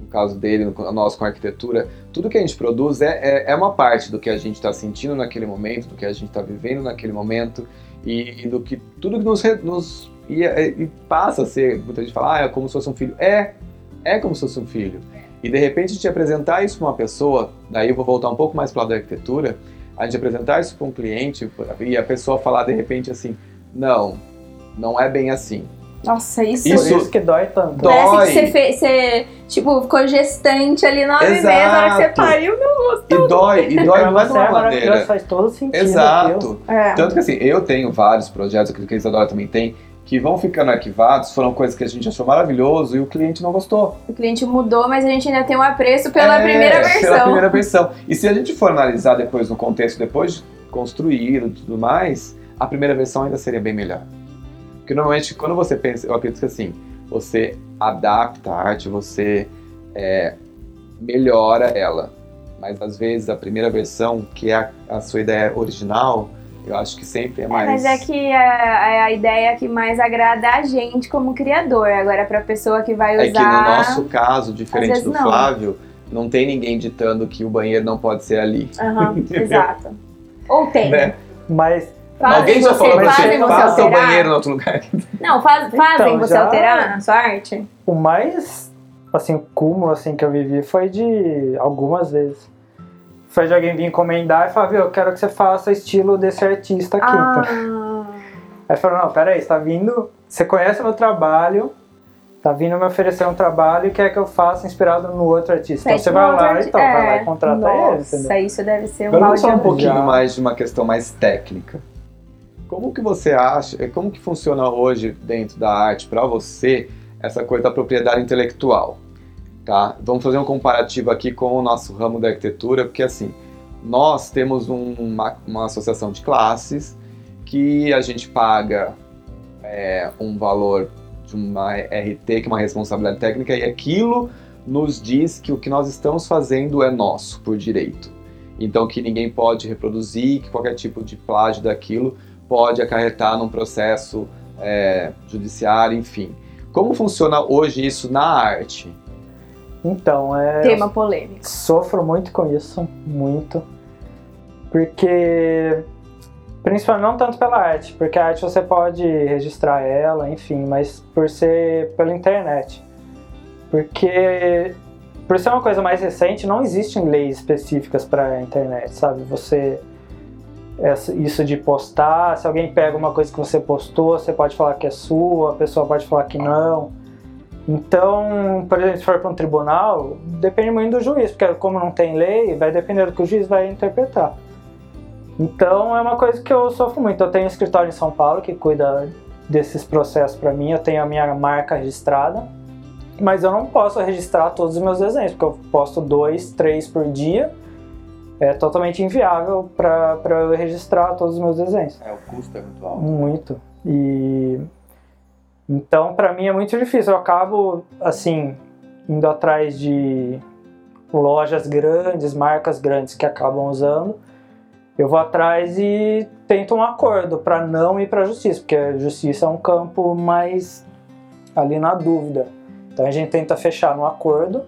no caso dele, no nosso com a arquitetura, tudo que a gente produz é, é, é uma parte do que a gente está sentindo naquele momento, do que a gente está vivendo naquele momento e, e do que tudo que nos, nos e, e passa a ser, muita gente fala, ah, é como se fosse um filho. É, é como se fosse um filho. E de repente a gente apresentar isso para uma pessoa, daí eu vou voltar um pouco mais para lado da arquitetura, a gente apresentar isso para um cliente e a pessoa falar de repente assim, não, não é bem assim. Nossa, isso, Isso- Por isso que dói tanto. Dó- parece dói. que você, fez, você, tipo, ficou gestante ali nove meses, na hora que você pariu, meu E dói, e dói não é de uma é maneira. faz todo sentido. Exato. É. Tanto que assim, eu tenho vários projetos, acredito que a Isadora também tem, que vão ficando arquivados, foram coisas que a gente achou maravilhoso e o cliente não gostou. O cliente mudou, mas a gente ainda tem um apreço pela É, primeira versão. Pela primeira versão. E se a gente for analisar depois no contexto, depois de construído e tudo mais, a primeira versão ainda seria bem melhor. Porque normalmente quando você pensa, eu acredito que assim, você adapta a arte, você é, melhora ela. Mas às vezes a primeira versão, que é a, a sua ideia original, eu acho que sempre é É, mais. mas é que a, é a ideia que mais agrada a gente como criador. Agora, pra pessoa que vai É usar. que no nosso caso, diferente do não. Flávio, não tem ninguém ditando que o banheiro não pode ser ali. Aham, exato. Ou tem. Né? Mas Fazem Alguém já você, falou pra você, você faça o alterar? banheiro em outro lugar. Não, faz- fazem Então, você já- alterar na sua arte? o mais, assim, o cúmulo, assim, que eu vivi foi de algumas vezes. Foi de alguém vir encomendar e falar, viu, eu quero que você faça estilo desse artista aqui. então. Ah, Aí falou, não, peraí, você tá vindo, você conhece meu trabalho, tá vindo me oferecer um trabalho e quer que eu faça inspirado no outro artista. Então você vai lá, Nossa, então, vai lá e é. contrata ele, Nossa, entendeu? isso deve ser um Vamos falar um pouquinho Já. mais de uma questão mais técnica. Como que você acha, como que funciona hoje dentro da arte para você essa coisa da propriedade intelectual? Tá? Vamos fazer um comparativo aqui com o nosso ramo da arquitetura, porque assim, nós temos um- uma, uma associação de classes que a gente paga é, um valor de uma RT, que é uma responsabilidade técnica, e aquilo nos diz que o que nós estamos fazendo é nosso, por direito. Então que ninguém pode reproduzir, que qualquer tipo de plágio daquilo pode acarretar num processo é, judiciário, enfim. Como funciona hoje isso na arte? Então, é... tema polêmico. Sofro muito com isso, muito. Porque. Principalmente não tanto pela arte, porque a arte você pode registrar ela, enfim, mas por ser pela internet. Porque por ser uma coisa mais recente, não existem leis específicas para a internet, sabe? Você essa- isso de postar, se alguém pega uma coisa que você postou, você pode falar que é sua, a pessoa pode falar que não. Então, por exemplo, se for para um tribunal, depende muito do juiz, porque como não tem lei, vai depender do que o juiz vai interpretar. Então, é uma coisa que eu sofro muito. Eu tenho um escritório em São Paulo que cuida desses processos para mim, eu tenho a minha marca registrada, mas eu não posso registrar todos os meus desenhos, porque eu posto dois, três por dia. É totalmente inviável para eu registrar todos os meus desenhos. É, o custo é muito alto. Muito. E então para mim é muito difícil. Eu acabo assim indo atrás de lojas grandes, marcas grandes que acabam usando. Eu vou atrás e tento um acordo para não ir para a justiça, porque a justiça é um campo mais ali na dúvida. Então a gente tenta fechar um acordo,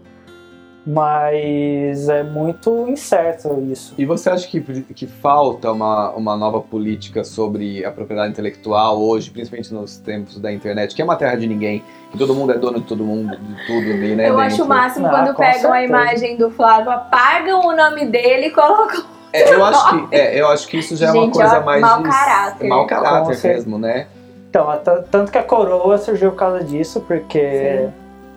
mas é muito incerto isso. E você acha que, que falta uma, uma nova política sobre a propriedade intelectual hoje, principalmente nos tempos da internet, que é uma terra de ninguém, que todo mundo é dono de todo mundo, de tudo ali, né? Eu dentro. acho o máximo Ah, quando pegam a certeza. imagem do Flávio, apagam o nome dele e colocam. É, eu, acho que, é, eu acho que isso já é uma Gente, coisa ó, mais. mau caráter. Mau caráter mesmo, né? Então, t- tanto que a coroa surgiu por causa disso, porque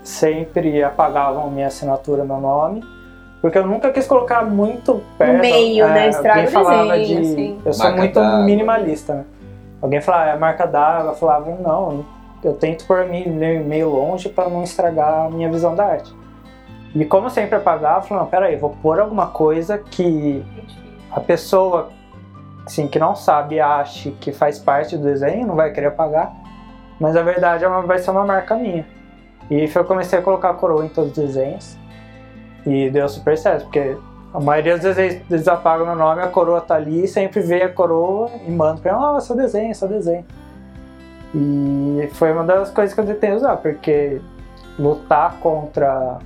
sempre apagavam minha assinatura, meu nome. Porque eu nunca quis colocar muito perto. meio, né? Estraga alguém o falava desenho, de. assim. Eu sou Marca muito d'água. minimalista, né? Alguém falava, é marca d'água. Eu falava, não, eu tento pôr me- meio meio longe para não estragar a minha visão da arte. E como eu sempre apagava, eu falei, não, peraí, vou pôr alguma coisa que a pessoa assim, que não sabe ache que faz parte do desenho, não vai querer pagar, mas na verdade é uma, vai ser uma marca minha. E eu comecei a colocar a coroa em todos os desenhos e deu super certo, porque a maioria dos desenhos eles apagam meu nome, a coroa tá ali, sempre vê a coroa e manda pra ela, ah, seu desenho, seu desenho. E foi uma das coisas que eu tentei usar, porque lutar contra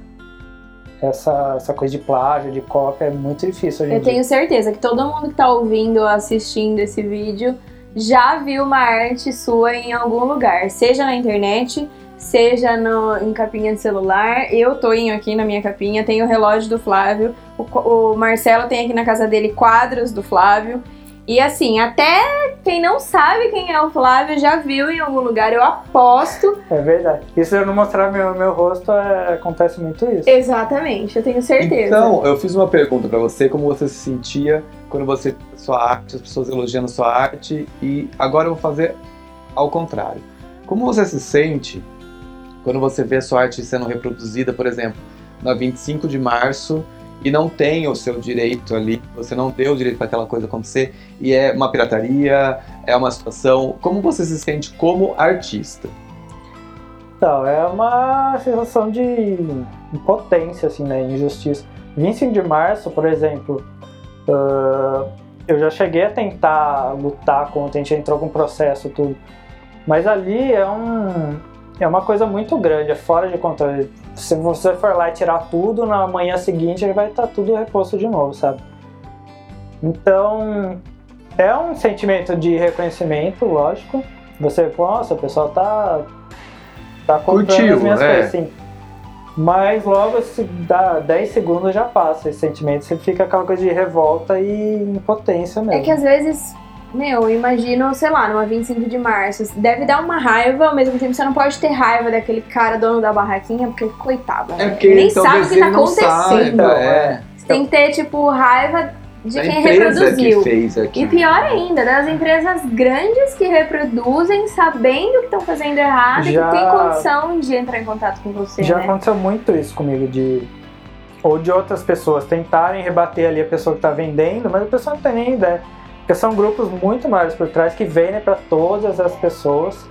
essa, essa coisa de plágio, de cópia, é muito difícil Eu tenho certeza que todo mundo que tá ouvindo ou assistindo esse vídeo já viu uma arte sua em algum lugar, seja na internet, seja no, em capinha de celular. Eu tô em- aqui na minha capinha, tem o relógio do Flávio, o, o Marcelo tem aqui na casa dele quadros do Flávio. E assim, até quem não sabe quem é o Flávio já viu em algum lugar, eu aposto. É verdade. E se eu não mostrar meu, meu rosto, é- acontece muito isso. Exatamente, eu tenho certeza. Então, eu fiz uma pergunta pra você, como você se sentia quando você sua arte, as pessoas elogiando sua arte, e agora eu vou fazer ao contrário. Como você se sente quando você vê a sua arte sendo reproduzida, por exemplo, na 25 de março e não tem o seu direito ali, você não deu o direito para aquela coisa acontecer e é uma pirataria, é uma situação. Como você se sente como artista? Então, é uma sensação de impotência, assim, né? Injustiça. 25 de março, por exemplo, ah, eu já cheguei a tentar lutar contra, a gente entrou com processo tudo. Mas ali é um. É uma coisa muito grande, é fora de controle. Se você for lá e tirar tudo, na manhã seguinte ele vai estar tudo reposto de novo, sabe? Então, é um sentimento de reconhecimento, lógico. Você, nossa, o pessoal tá tá comprando as minhas né? coisas, sim. Mas logo se dá 10 segundos já passa esse sentimento, você fica aquela coisa de revolta e impotência mesmo. É que às vezes, meu, eu imagino, sei lá, numa 25 de março, deve dar uma raiva, ao mesmo tempo você não pode ter raiva daquele cara dono da barraquinha, porque coitado, né? É porque ele nem sabe o que tá acontecendo. saiba, é. Você tem que ter, tipo, raiva de A quem reproduziu. que fez aqui. E pior ainda, das empresas grandes que reproduzem sabendo que estão fazendo errado e Já- que tem condição de entrar em contato com você, Já né? aconteceu muito isso comigo, de ou de outras pessoas tentarem rebater ali a pessoa que está vendendo, mas a pessoa não tem nem ideia. Porque são grupos muito maiores por trás que vendem para todas as pessoas.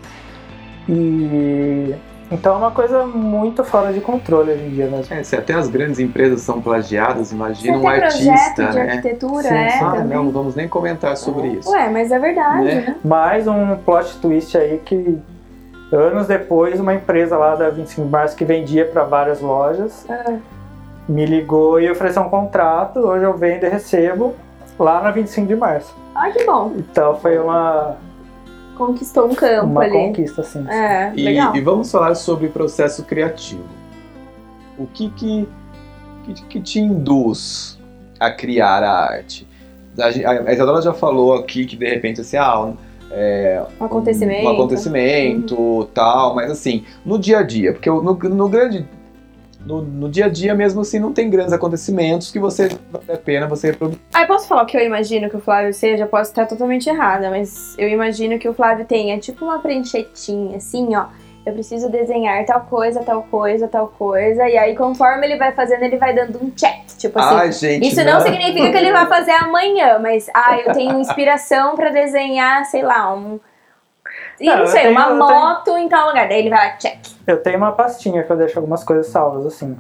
E então é uma coisa muito fora de controle hoje em dia mesmo. É, se até as grandes empresas são plagiadas, imagina um artista, de né? arquitetura, Sim, é. Ah, também. não, não vamos nem comentar sobre isso. Ué, mas é verdade, Né? né? Mais um plot twist aí que anos depois uma empresa lá da 25 de março que vendia para várias lojas Ah. me ligou e ofereceu um contrato. Hoje eu vendo e recebo lá na 25 de março. Ah, que bom. Então foi uma, Conquistou um campo uma ali. conquista, assim. É, E, legal. e vamos falar sobre processo criativo. O que que, que, que te induz a criar a arte? A, a Isadora já falou aqui que de repente assim, ah, é, Um acontecimento. um acontecimento, tal, mas assim, no dia a dia, porque no, no grande no, no dia a dia mesmo assim não tem grandes acontecimentos que você vale a pena você reproduzir. Ah, eu posso falar o que eu imagino que o Flávio seja? Posso estar totalmente errada, mas eu imagino que o Flávio tenha tipo uma pranchetinha, assim, ó. Eu preciso desenhar tal coisa, tal coisa, tal coisa. E aí, conforme ele vai fazendo, ele vai dando um check. Tipo assim. Ai, gente, Isso não significa que ele vai fazer amanhã, mas ah, eu tenho inspiração pra desenhar, sei lá, um. E Não, não sei, tenho- uma moto em tal lugar. Daí ele vai lá, check. Eu tenho uma pastinha que eu deixo algumas coisas salvas, assim.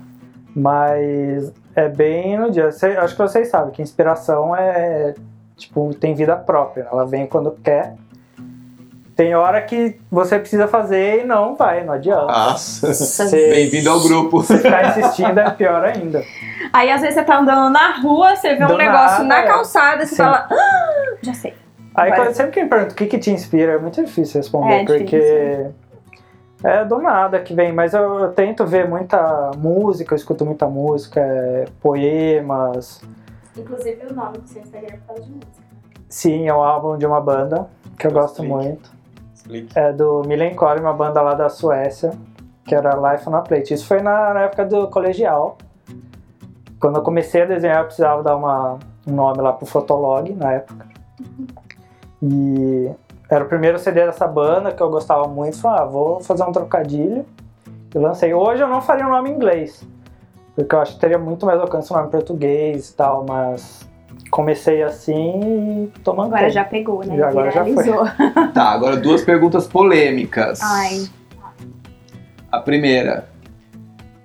Mas é bem no dia. Cê- acho que vocês sabem que inspiração é. Tipo, tem vida própria. Ela vem quando quer. tem hora que você precisa fazer e não vai, não adianta. Nossa. Bem-vindo ao grupo. Se ficar insistindo é pior ainda. Aí às vezes você tá andando na rua, você vê um Do negócio nada, na calçada, você Sim. fala, ah, já sei. Aí Vai. quando, sempre que me pergunta o que, que te inspira, é muito difícil responder, É porque é do nada que vem, mas eu, eu tento ver muita música, eu escuto muita música, é, poemas. Inclusive o nome do seu Instagram é por causa de música. Sim, é um álbum de uma banda que eu gosto Explique. muito. Explique. É do Millencolin, uma banda lá da Suécia, que era Life on a Plate. Isso foi na, na época do colegial. Quando eu comecei a desenhar, eu precisava dar uma, um nome lá pro Fotolog, na época. E era o primeiro CD dessa banda que eu gostava muito. Falei, ah, vou fazer um trocadilho. E lancei. Hoje eu não faria um nome em inglês, porque eu acho que teria muito mais alcance um nome em português e tal, mas comecei assim e tô mantendo. Agora já pegou, né? Já- agora já foi. Tá, agora duas perguntas polêmicas. Ai. A primeira.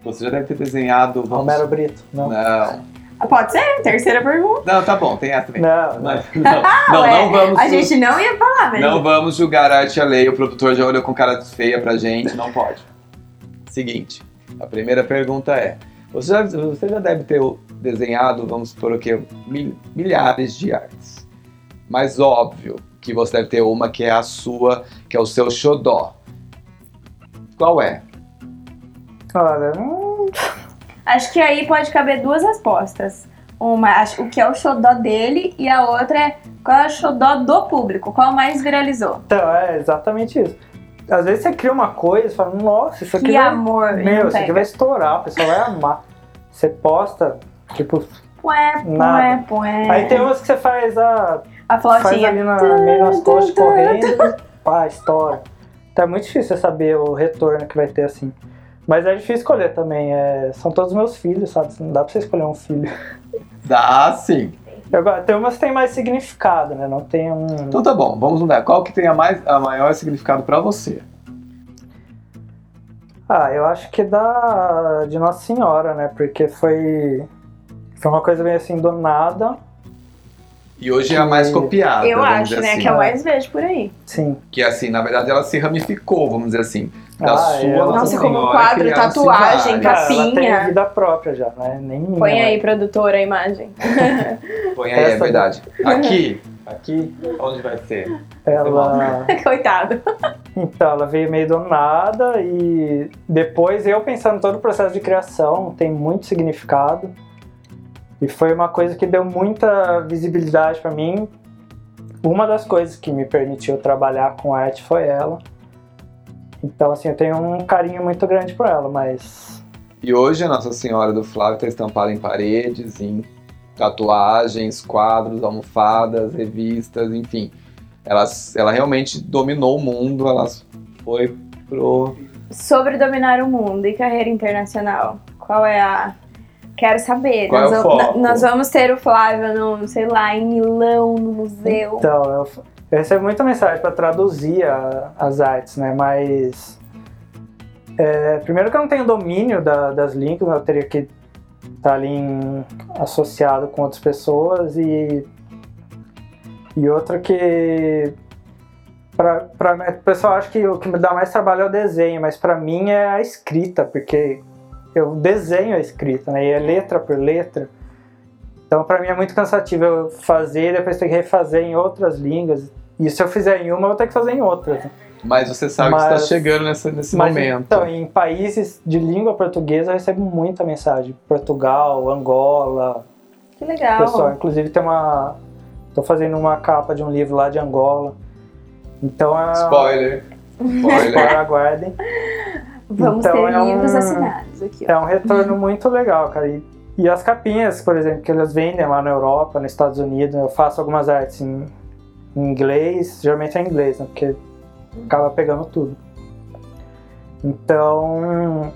Você já deve ter desenhado. Vamos... Romero Brito, não. Não. Ah, Pode ser? Terceira pergunta. Não, tá bom, tem essa também. Não, não. Mas- não, não, Ué, não vamos. A gente não ia falar, mas. Não vamos julgar a arte alheia. O produtor já olhou com cara feia pra gente, não pode. Seguinte, a primeira pergunta é: você já, você já deve ter desenhado, vamos supor o quê? Mil- milhares de artes. Mas óbvio que você deve ter uma que é a sua, que é o seu xodó. Qual é? Olha, hum, Acho que aí pode caber duas respostas. Uma, o que é o xodó dele, e a outra é qual é o xodó do público, qual mais viralizou. então, é exatamente isso. Às vezes você cria uma coisa e fala, nossa, isso aqui Que vai, amor. meu, isso aqui vai estourar, o pessoal vai amar. Você posta, tipo, Pué, pué, pué. aí tem umas que você faz a a faz flautinha. ali na, meio nas costas correndo, pá, estoura. Então é muito difícil você saber o retorno que vai ter assim. Mas é difícil escolher também. é, são todos meus filhos, sabe? Não dá pra você escolher um filho. Dá sim. Eu tem umas que tem mais significado, né? Não tem um. Então tá bom, vamos mudar. Qual que tem a, mais, a maior significado pra você? Ah, eu acho que da de Nossa Senhora, né? Porque foi foi uma coisa bem assim do nada, E hoje é a mais copiada. Eu vamos acho, dizer né? assim. Que eu mais vejo por aí. sim. Que assim, na verdade, ela se ramificou, vamos dizer assim. Da Ah, sua é. Nossa Nossa, como Senhora, quadro, tatuagem. Cara, ela Capinha. tem vida própria já, né? Nem minha. Põe né? aí, produtora, a imagem. Põe aí, é Essa- verdade. Aqui, aqui, onde vai ser? Ela Coitado. Então, ela veio meio do nada e depois eu pensando todo o processo de criação, tem muito significado. E foi uma coisa que deu muita visibilidade pra mim. Uma das coisas que me permitiu trabalhar com arte foi ela. Então, assim, eu tenho um carinho muito grande por ela, mas E hoje a Nossa Senhora do Flávio está estampada em paredes, em tatuagens, quadros, almofadas, revistas, enfim. Ela, ela realmente dominou o mundo, ela foi pro. Sobre dominar o mundo e carreira internacional. Qual é a. Quero saber. Qual nós, é o vamos, foco? nós vamos ter o Flávio no, sei lá, em Milão, no museu. Então, eu, eu recebo muita mensagem para traduzir a- as artes, né? Mas. é, primeiro que eu não tenho domínio da- das línguas, eu teria que estar ali em- associado com outras pessoas e. E outra que. Pra, o pessoal acha que o que me dá mais trabalho é o desenho, mas para mim é a escrita, porque eu desenho a escrita, né? E é letra por letra. Então, para mim é muito cansativo eu fazer e depois ter que refazer em outras línguas. E se eu fizer em uma, eu vou ter que fazer em outras. né? Mas você sabe que Mas- está chegando nessa, nesse Mas, momento. Então, em países de língua portuguesa, eu recebo muita mensagem. Portugal, Angola. Que legal. Pessoal, inclusive tem uma. Tô fazendo uma capa de um livro lá de Angola. Então é. Spoiler. Spoiler. Aguardem. Vamos então ter é um- livros assinados aqui. ó. É um retorno muito legal, cara. E, e as capinhas, por exemplo, que elas vendem lá na Europa, nos Estados Unidos, eu faço algumas artes em, em inglês, geralmente é em inglês, né? Porque acaba pegando tudo. Então,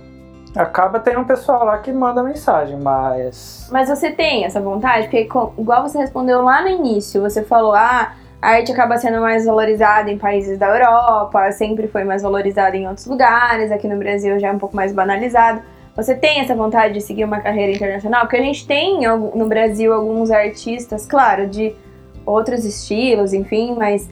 acaba tendo um pessoal lá que manda mensagem, mas. Mas você tem essa vontade? Porque, igual você respondeu lá no início, você falou, ah, a arte acaba sendo mais valorizada em países da Europa, sempre foi mais valorizada em outros lugares, aqui no Brasil já é um pouco mais banalizado. Você tem essa vontade de seguir uma carreira internacional? Porque a gente tem no Brasil alguns artistas, claro, de outros estilos, enfim, mas,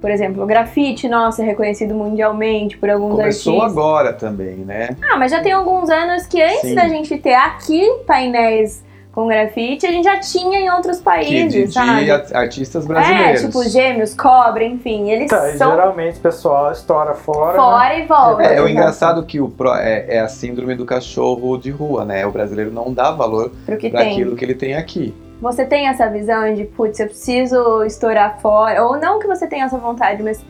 Por exemplo, o grafite, nossa, é reconhecido mundialmente por alguns Começou artistas. agora também, né? Ah, mas já tem alguns anos que antes Sim. da gente ter aqui painéis com grafite, a gente já tinha em outros Que países, de, de sabe? artistas É, brasileiros. tipo gêmeos, cobra, enfim, eles Tá, são geralmente o pessoal estoura fora. né? fora e volta. É, é o engraçado que o pro- é, é a síndrome do cachorro de rua, né? O brasileiro não dá valor que para aquilo que ele tem aqui. Você tem essa visão de, putz, eu preciso estourar fora, ou não que você tenha essa vontade, mas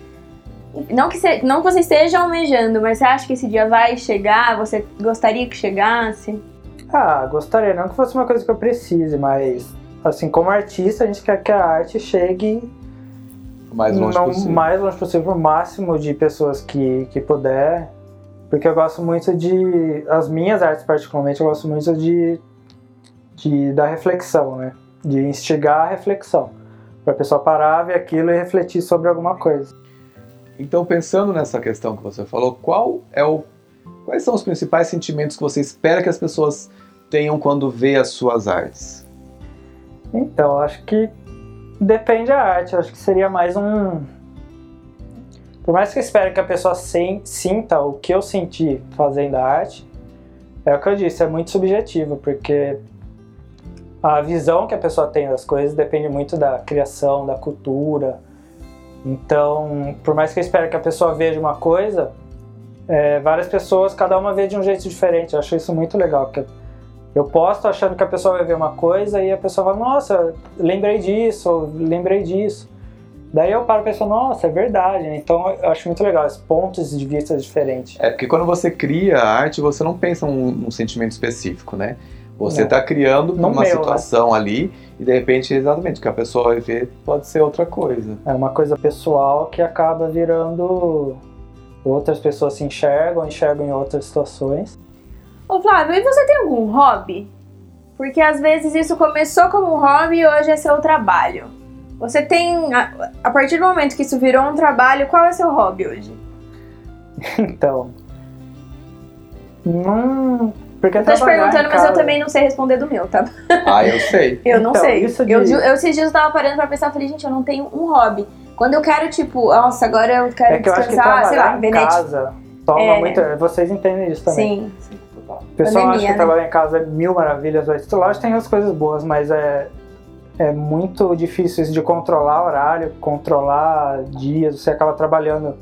não que, você, não que você esteja almejando, mas você acha que esse dia vai chegar, você gostaria que chegasse? Ah, gostaria, não que fosse uma coisa que eu precise, mas assim, como artista, a gente quer que a arte chegue O mais longe não- possível. mais longe possível, o máximo de pessoas que, que puder. Porque eu gosto muito de. As minhas artes, particularmente, eu gosto muito de, de da reflexão, né? De instigar a reflexão. Pra pessoa parar, ver aquilo e refletir sobre alguma coisa. Então, pensando nessa questão que você falou, qual é o, quais são os principais sentimentos que você espera que as pessoas tenham quando vê as suas artes? Então, acho que depende da arte. Acho que seria mais um. Por mais que eu espere que a pessoa sinta o que eu senti fazendo a arte, é o que eu disse, é muito subjetivo, porque a visão que a pessoa tem das coisas depende muito da criação, da cultura. Então, por mais que eu espere que a pessoa veja uma coisa, é, várias pessoas, cada uma vê de um jeito diferente. Eu acho isso muito legal, porque eu posto achando que a pessoa vai ver uma coisa e a pessoa fala, nossa, lembrei disso, lembrei disso. Daí eu paro e penso, nossa, é verdade. Então eu acho muito legal, os pontos de vista diferentes. É porque quando você cria a arte, você não pensa num, num sentimento específico, né? Você está criando No uma meu, né? situação ali e de repente, exatamente, o que a pessoa vai ver pode ser outra coisa. É uma coisa pessoal que acaba virando. Outras pessoas se enxergam, enxergam em outras situações. Ô Flávio, e você tem algum hobby? Porque às vezes isso começou como um hobby e hoje é seu trabalho. Você tem, a, a partir do momento que isso virou um trabalho, qual é seu hobby hoje? Então. Não. Porque Eu tô te perguntando, mas eu também não sei responder do meu, tá? Ah, eu sei. Eu não Então, sei. isso de- Eu, eu esses dias eu tava parando pra pensar, eu falei, gente, eu não tenho um hobby. Quando eu quero, tipo, nossa, agora eu quero É que eu acho que descansar, sei lá, em Netflix. casa toma É. muito. Vocês entendem isso também. Sim. O pessoal acha Pandemia, que né? trabalhar em casa é mil maravilhas, mas lógico tem as coisas boas, mas é, é muito difícil isso de controlar horário, controlar dias, você acaba trabalhando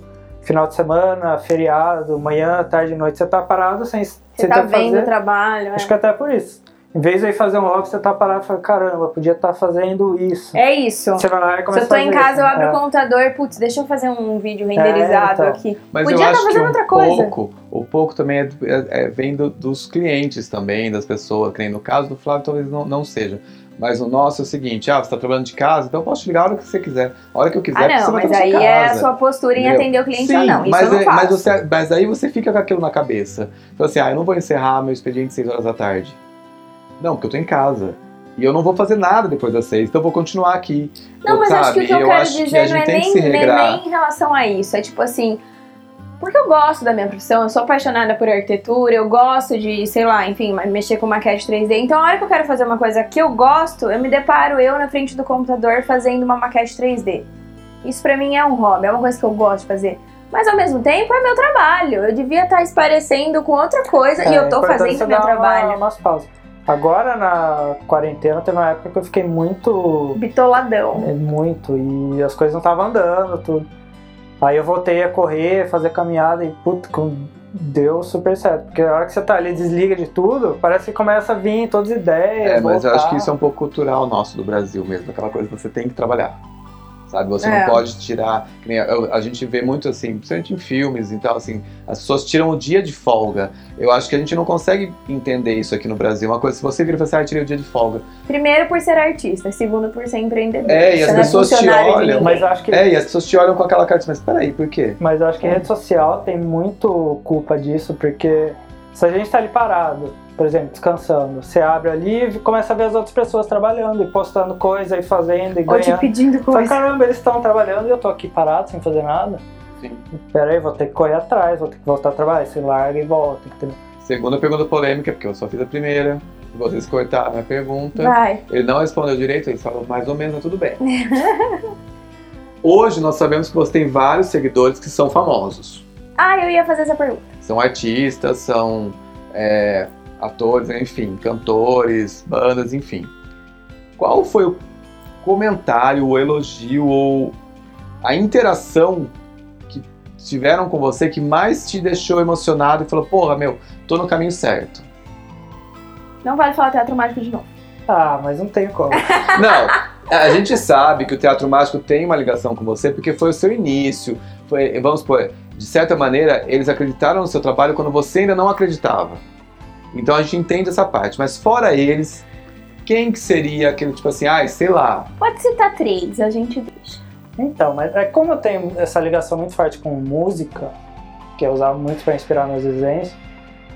final de semana, feriado, manhã, tarde, noite, você tá parado sem, Você sem tá o vendo o fazer. trabalho. é. Acho que até por isso. Em vez de ir fazer um hobby, você tá parado e fala, caramba, podia estar fazendo isso. É isso. Você vai lá e Se começa eu tô a em casa, isso. eu abro É. o computador, putz, deixa eu fazer um vídeo renderizado então. aqui. Mas Podia eu tá fazendo um outra coisa. pouco, o pouco também é, é- é- vem do- dos clientes também, das pessoas, que nem no caso do Flávio talvez não, não seja. Mas o nosso é o seguinte, ah, você está trabalhando de casa, então eu posso te ligar a hora que você quiser. A hora que eu quiser, Ah, porque você não, vai mas aí sua é a casa. sua postura em atender o cliente Sim, ou não. Isso mas, eu não é- faço. mas, você, mas aí você fica com aquilo na cabeça. Fala assim, ah, eu não vou encerrar meu expediente 6 horas da tarde. Não, porque eu tô em casa. E eu não vou fazer nada depois das 6, então eu vou continuar aqui. Não, mas acho que o que eu, eu quero que dizer não é que nem, se nem, nem em relação a isso. É tipo assim. Porque eu gosto da minha profissão, eu sou apaixonada por arquitetura, eu gosto de, sei lá, enfim, mexer com maquete 3D. Então, a hora que eu quero fazer uma coisa que eu gosto, eu me deparo eu na frente do computador fazendo uma maquete 3D. Isso pra mim é um hobby, é uma coisa que eu gosto de fazer. Mas ao mesmo tempo é meu trabalho. Eu devia estar esparecendo com outra coisa e É, eu tô fazendo meu dar uma- trabalho. umas pausas. Agora na quarentena teve uma época que eu fiquei muito Bitoladão. É muito, e as coisas não estavam andando, tudo. Aí eu voltei a correr, fazer caminhada e, puto, deu super certo. Porque a hora que você tá ali, desliga de tudo, parece que começa a vir todas as ideias. É, mas eu voltar. acho que isso é um pouco cultural nosso do Brasil mesmo, aquela coisa que você tem que trabalhar. Sabe, você É. não pode tirar. que nem eu- a gente vê muito assim, principalmente em filmes e tal, assim, as pessoas tiram o dia de folga. Eu acho que a gente não consegue entender isso aqui no Brasil. Uma coisa, se você vira e fala assim, ah, tirei o dia de folga. Primeiro por ser artista, segundo por ser empreendedor. É, e Você as não pessoas te funcionário de olham. Mas acho que, É, e as pessoas te olham com aquela cara, mas peraí, por quê? mas eu acho que rede social tem muito culpa disso, porque se a gente tá ali parado, por exemplo, descansando, você abre ali e começa a ver as outras pessoas trabalhando e postando coisa e fazendo e Ou te ganhando. pedindo Fala, coisa. caramba, eles estão trabalhando e eu tô aqui parado sem fazer nada. Sim. Pera aí, vou ter que correr atrás, vou ter que voltar a trabalhar. Você larga e volta, entendeu? Segunda pergunta polêmica, porque eu só fiz a primeira. Vocês cortaram a pergunta. Vai. Ele não respondeu direito, ele falou mais ou menos, mas tudo bem. hoje nós sabemos que você tem vários seguidores que são famosos. Ah, eu ia fazer essa pergunta. São artistas, são é, atores, enfim, cantores, bandas, enfim. Qual foi o comentário, o elogio ou a interação que tiveram com você que mais te deixou emocionado e falou, porra, meu, tô no caminho certo? Não vale falar teatro mágico de novo. Ah, mas não tem como. Não, a gente sabe que o teatro mágico tem uma ligação com você porque foi o seu início. Foi, vamos supor, de certa maneira, eles acreditaram no seu trabalho quando você ainda não acreditava. Então a gente entende essa parte. Mas fora eles, quem que seria aquele tipo assim, ai, sei lá. Pode citar três, a gente deixa. Então, mas é como eu tenho essa ligação muito forte com música, que eu usava muito para inspirar meus desenhos,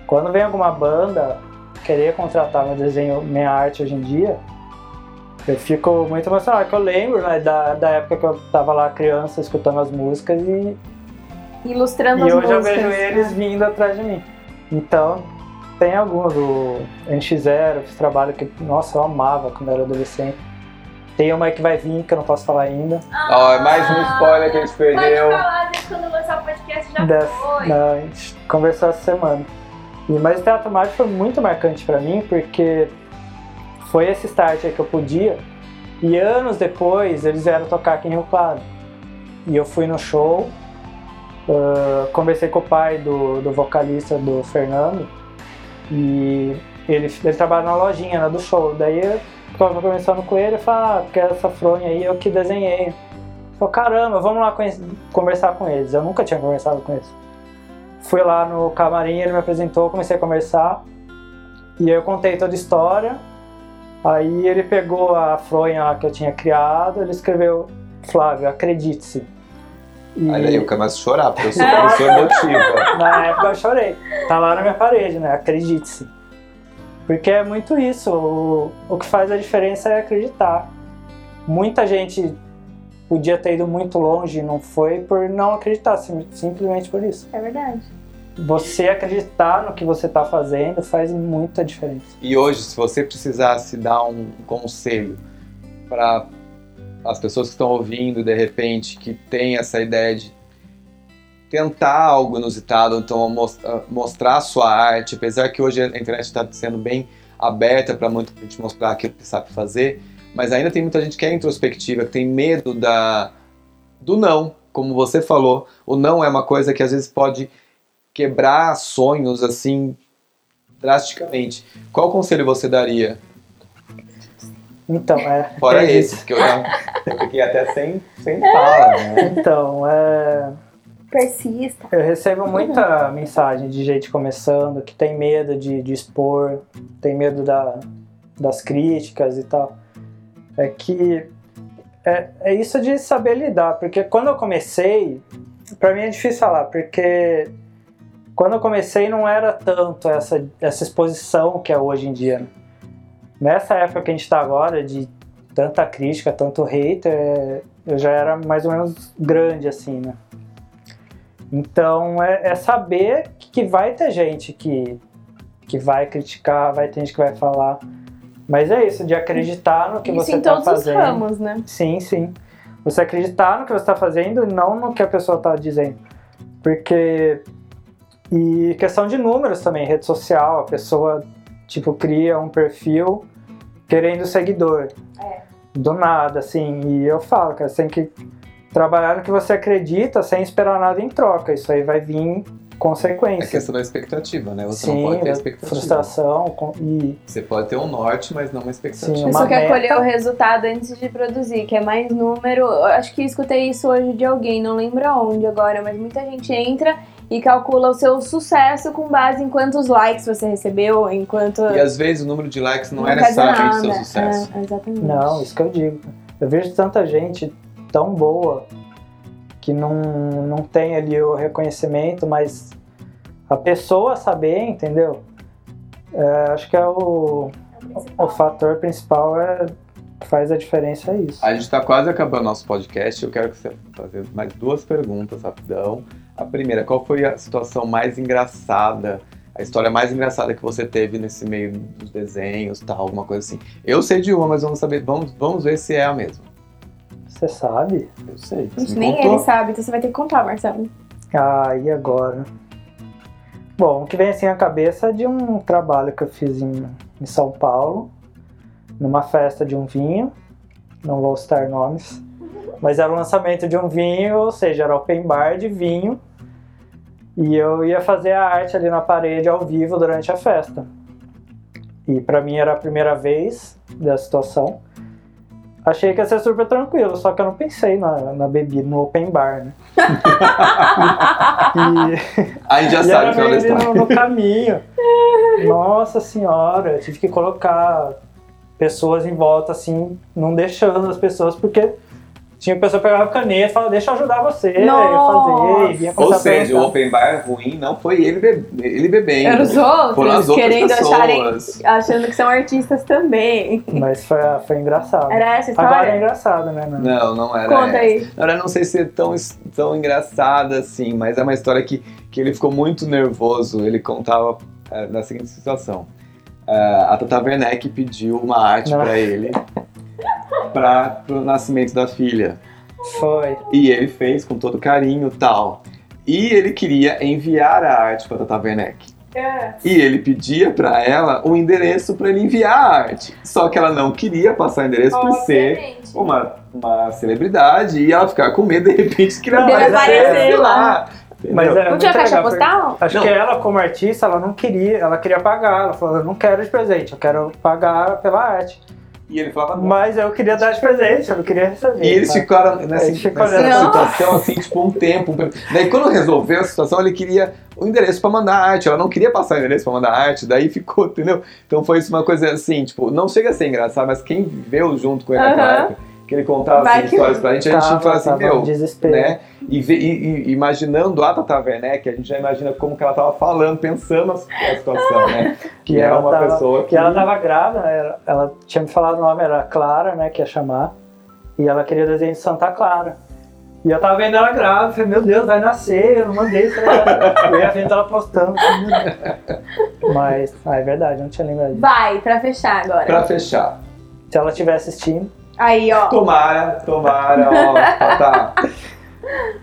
quando vem alguma banda querer contratar meu desenho, minha arte hoje em dia, eu fico muito emocionado, que eu lembro né, da, da época que eu tava lá criança escutando as músicas e, Ilustrando e as hoje eu músicas. vejo eles vindo atrás de mim. Então, tem alguns do NX0, esse trabalho que, nossa, eu amava quando eu era adolescente. Tem uma que vai vir, que eu não posso falar ainda. Ó, é mais um spoiler que a gente perdeu. falar, deixa quando lançar o podcast já Dessa- não, a gente conversou essa semana. E, mas o Teatro Mágico foi muito marcante pra mim, porque foi esse start aí que eu podia. E anos depois, eles vieram tocar aqui em Rio Claro. E eu fui no show, ah, conversei com o pai do, do vocalista, do Fernando, e ele, ele trabalha na lojinha né, do show. Daí eu tava conversando com ele e falei, ah, porque essa fronha aí eu que desenhei. Falou, caramba, vamos lá conversar com eles. Eu nunca tinha conversado com eles. Fui lá no camarim, ele me apresentou, comecei a conversar. E aí eu contei toda a história. Aí ele pegou a fronha lá que eu tinha criado, ele escreveu, Flávio, acredite-se. E Aí eu começo a chorar, porque eu sou, sou emotiva. na época eu chorei. Tá lá na minha parede, né? Acredite-se. Porque é muito isso. O, o que faz a diferença é acreditar. Muita gente podia ter ido muito longe e não foi por não acreditar, sim- simplesmente por isso. É verdade. Você acreditar no que você está fazendo faz muita diferença. E hoje, se você precisasse dar um conselho para as pessoas que estão ouvindo, de repente, que tem essa ideia de tentar algo inusitado, então ah, mostrar a sua arte, apesar que hoje a internet está sendo bem aberta para muita gente mostrar aquilo que sabe fazer, mas ainda tem muita gente que é introspectiva, que tem medo da do não, como você falou, o não é uma coisa que às vezes pode quebrar sonhos assim drasticamente. Qual conselho você daria? Então, é. Fora é esse, isso. que eu já eu fiquei até sem, sem fala, né? Então, é. Persista. Eu recebo muita mensagem de gente começando que tem medo de, de expor, tem medo da, das críticas e tal. É que é, é isso de saber lidar, porque quando eu comecei, pra mim é difícil falar, porque quando eu comecei não era tanto essa, essa exposição que é hoje em dia. Nessa época que a gente tá agora, de tanta crítica, tanto hater, é, eu já era mais ou menos grande assim, né? Então é, é saber que vai ter gente que, que vai criticar, vai ter gente que vai falar. Mas é isso, de acreditar no que Isso você em está todos os fazendo. ramos, né? Sim, sim. Você acreditar no que você está fazendo e não no que a pessoa está dizendo. Porque. E questão de números também, rede social, a pessoa tipo cria um perfil querendo seguidor. É. Do nada, assim. E eu falo, cara, você tem que trabalhar no que você acredita sem esperar nada em troca. Isso aí vai vir É consequência. questão da expectativa, né? Você Sim, não pode ter da expectativa. frustração com- e Você pode ter um norte, mas não uma expectativa. Sim, A uma pessoa quer meta. colher o resultado antes de produzir, que é mais número. Eu acho que escutei isso hoje de alguém, não lembro aonde agora, mas muita gente entra e calcula o seu sucesso com base em quantos likes você recebeu, em quanto. E às vezes o número de likes não, é quer dizer necessariamente o seu sucesso. É, exatamente. Não, isso que eu digo. Eu vejo tanta gente tão boa que não, não tem ali o reconhecimento, mas a pessoa saber, entendeu? É, acho que é o, o fator principal é que faz a diferença é isso. A gente está quase acabando nosso podcast. Eu quero que você faça mais duas perguntas rapidão. A primeira, qual foi a situação mais engraçada, a história mais engraçada que você teve nesse meio dos desenhos, tal, alguma coisa assim? Eu sei de uma, mas vamos saber, vamos, vamos ver se é a mesma. Você sabe? Eu sei. Gente, Você nem contou. ele sabe, então você vai ter que contar, Marcelo. Ah, e agora? Bom, o que vem assim à cabeça é de um trabalho que eu fiz em, em São Paulo, numa festa de um vinho, não vou citar nomes, mas era o lançamento de um vinho, ou seja, era open bar de vinho, e eu ia fazer a arte ali na parede ao vivo durante a festa. E pra mim era a primeira vez da situação. Achei que ia ser super tranquilo, só que eu não pensei na, na bebida, no open bar, né? e, A gente já e sabe meio ali história. no, no caminho. Nossa senhora, eu tive que colocar pessoas em volta, assim, não deixando as pessoas, porque tinha pessoa que pegava caneta e falava, deixa eu ajudar você a Nossa. fazer. E vinha Ou seja, o open bar ruim não foi ele, be ele bebendo. Eram os Foram as outros outras querendo acharem, pessoas. achando que são artistas também. Mas foi, foi engraçado. Era essa a Agora é história? engraçado, né? Nana? Não, não era Conta essa. aí. Eu não sei se é tão, tão engraçada assim, mas é uma história que, que ele ficou muito nervoso. Ele contava eh, na seguinte situação. Eh, a Tata Werneck pediu uma arte Não. pra ele para o nascimento da filha. Foi. E ele fez com todo carinho tal. E ele queria enviar a arte para Tata Werneck. E ele pedia pra ela o endereço pra ele enviar a arte. Só que ela não queria passar o endereço por ser uma, uma celebridade e ela ficar com medo de repente que Não, ela vai é- aparecer lá. Mas é Não tinha caixa legal, porque- postal? Acho Não. que ela, como artista, ela não queria, ela queria pagar. Ela falou, eu não quero de presente, eu quero pagar pela arte. E ele falava não. Mas eu queria dar de presente, eu não queria receber. E eles sabe? ficaram nessa, Eles ficam nessa olhando. situação assim, tipo, um tempo. Daí quando resolveu a situação, ele queria o endereço pra mandar arte. Ela não queria passar o endereço pra mandar arte, daí ficou, entendeu? Então foi isso uma coisa assim, tipo, não chega a ser engraçado, mas quem viveu junto com ele naquela Aham. época, que ele contava Vai essas histórias pra gente, a gente Tava- fala assim, meu, um desespero. né? E, e- e imaginando a Tata Werneck, a gente já imagina como que ela tava falando, pensando a a situação, né? Que E era uma tava- pessoa que... Que ela tava grávida, né? ela, ela tinha me falado o nome, era Clara, né, que ia chamar. E ela queria desenho de Santa Clara. E eu tava vendo ela grávida, falei, meu Deus, vai nascer, eu não mandei isso. Eu ia vendo ela postando. Mas, ah, é verdade, eu não tinha lembrado disso. Vai, pra fechar agora. Pra fechar. Se ela estiver assistindo, Aí, ó. Tomara, tomara, ó, Tata.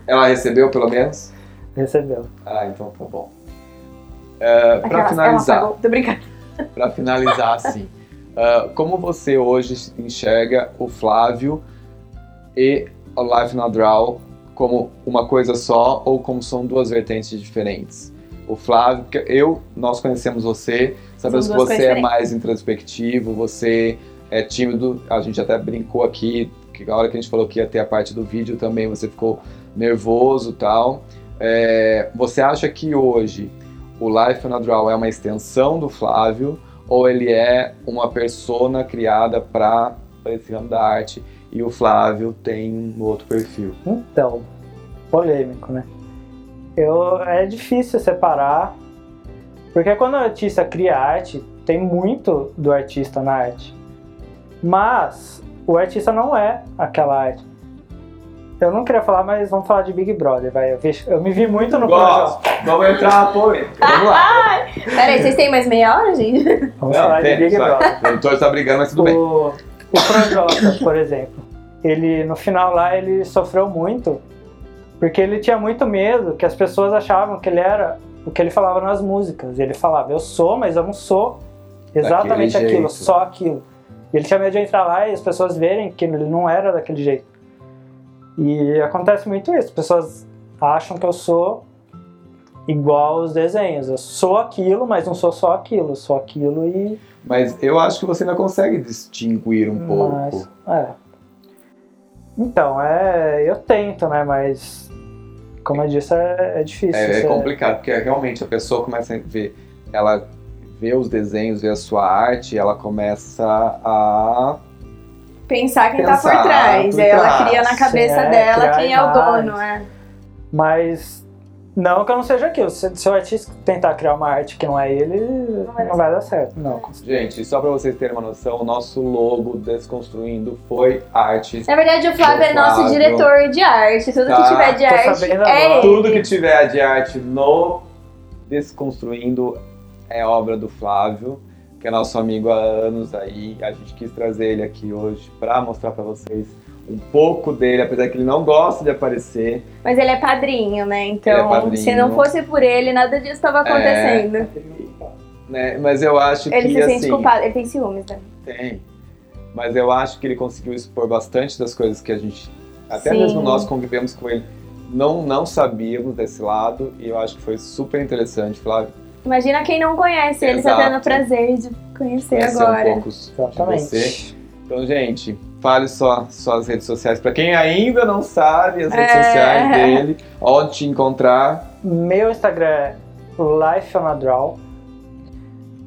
Ela recebeu pelo menos? recebeu. Ah, então tá bom. É, pra Aquela- finalizar. Tô brincando. pra finalizar assim, ah, como você hoje enxerga o Flávio e o Life Nadral como uma coisa só ou como são duas vertentes diferentes? O Flávio, porque eu, nós conhecemos você, sabemos que você é mais introspectivo, você é tímido, a gente até brincou aqui, que a hora que a gente falou que ia ter a parte do vídeo também, você ficou nervoso tal. É, você acha que hoje o Life Natural é uma extensão do Flávio ou ele é uma persona criada para esse ramo da arte e o Flávio tem um outro perfil? Então, polêmico, né? Eu, é difícil separar, porque quando o artista cria arte, tem muito do artista na arte. Mas o artista não é aquela arte. Eu não queria falar, mas vamos falar de Big Brother, vai. Eu, vi- eu me vi muito no Gosto! Vamos entrar na polêmica. Vamos lá. Peraí, vocês têm mais meia hora, gente? Vamos Não, falar de tem, Big vai. Brother. O produtor está brigando, mas tudo bem. O, o Projota, por exemplo, ele no final lá ele sofreu muito porque ele tinha muito medo que as pessoas achavam que ele era o que ele falava nas músicas. Ele falava, eu sou, mas eu não sou exatamente Daquele aquilo, jeito. só aquilo. Ele tinha medo de entrar lá e as pessoas verem que ele não era daquele jeito. E acontece muito isso, as pessoas acham que eu sou igual aos desenhos. Eu sou aquilo, mas não sou só aquilo, eu sou aquilo e Mas eu acho que você ainda consegue distinguir um pouco. Mas, é. Então, é, eu tento, né? Mas, como eu disse, é, é difícil. É, é complicado, porque realmente a pessoa começa a ver, ela vê os desenhos, vê a sua arte, ela começa a. Pensar quem tá Pensar por trás. por Aí ela trás. cria na cabeça é, dela quem é o dono, é. Mas, não que eu não seja aquilo. Se, se o artista tentar criar uma arte que não é ele, não vai vai, dar certo. Não. Gente, só pra vocês terem uma noção, o nosso logo Desconstruindo foi arte. Na verdade, o Flávio é nosso Flávio. diretor de arte. Tudo Tá, que tiver de tô arte é agora. ele. Tudo que tiver de arte no Desconstruindo é obra do Flávio, que é nosso amigo há anos aí. A gente quis trazer ele aqui hoje pra mostrar pra vocês um pouco dele, apesar que ele não gosta de aparecer. Mas ele é padrinho, né? Então, Ele é padrinho. se não fosse por ele, nada disso estava acontecendo. Né? Mas eu acho Ele que se sente assim, culpado, ele tem ciúmes, né? tem. Mas eu acho que ele conseguiu expor bastante das coisas que a gente, até Sim. mesmo nós convivemos com ele, não, não sabíamos desse lado. E eu acho que foi super interessante, Flávio. Imagina quem não conhece, ele tá Exato. tendo o prazer de conhecer conhecer agora. um pouco de você. Exatamente. Então, gente, fale só suas redes sociais. Pra quem ainda não sabe as redes É. sociais dele, onde te encontrar. Meu Instagram é Life on a Draw.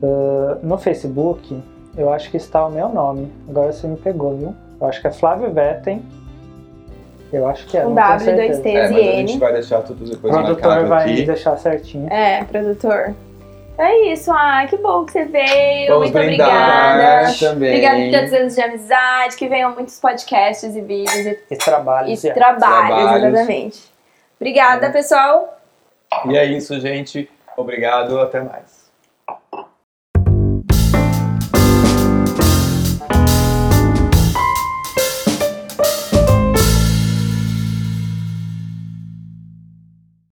Ah, no Facebook, eu acho que está o meu nome. Agora você me pegou, viu? Eu acho que é Flávio Vetten. Eu acho que é. Um W, dois certeza. T É, mas a e gente N. vai deixar tudo O depois produtor marcado vai aqui. deixar certinho. É, produtor. É isso, ah, que bom que você veio. Vamos Muito brindar obrigada. também. Obrigada por todos os anos de amizade, que venham muitos podcasts e vídeos e, E trabalho. e Zé. trabalhos, Trabalhos. exatamente. Obrigada, pessoal. E é isso, gente. Obrigado. Até mais.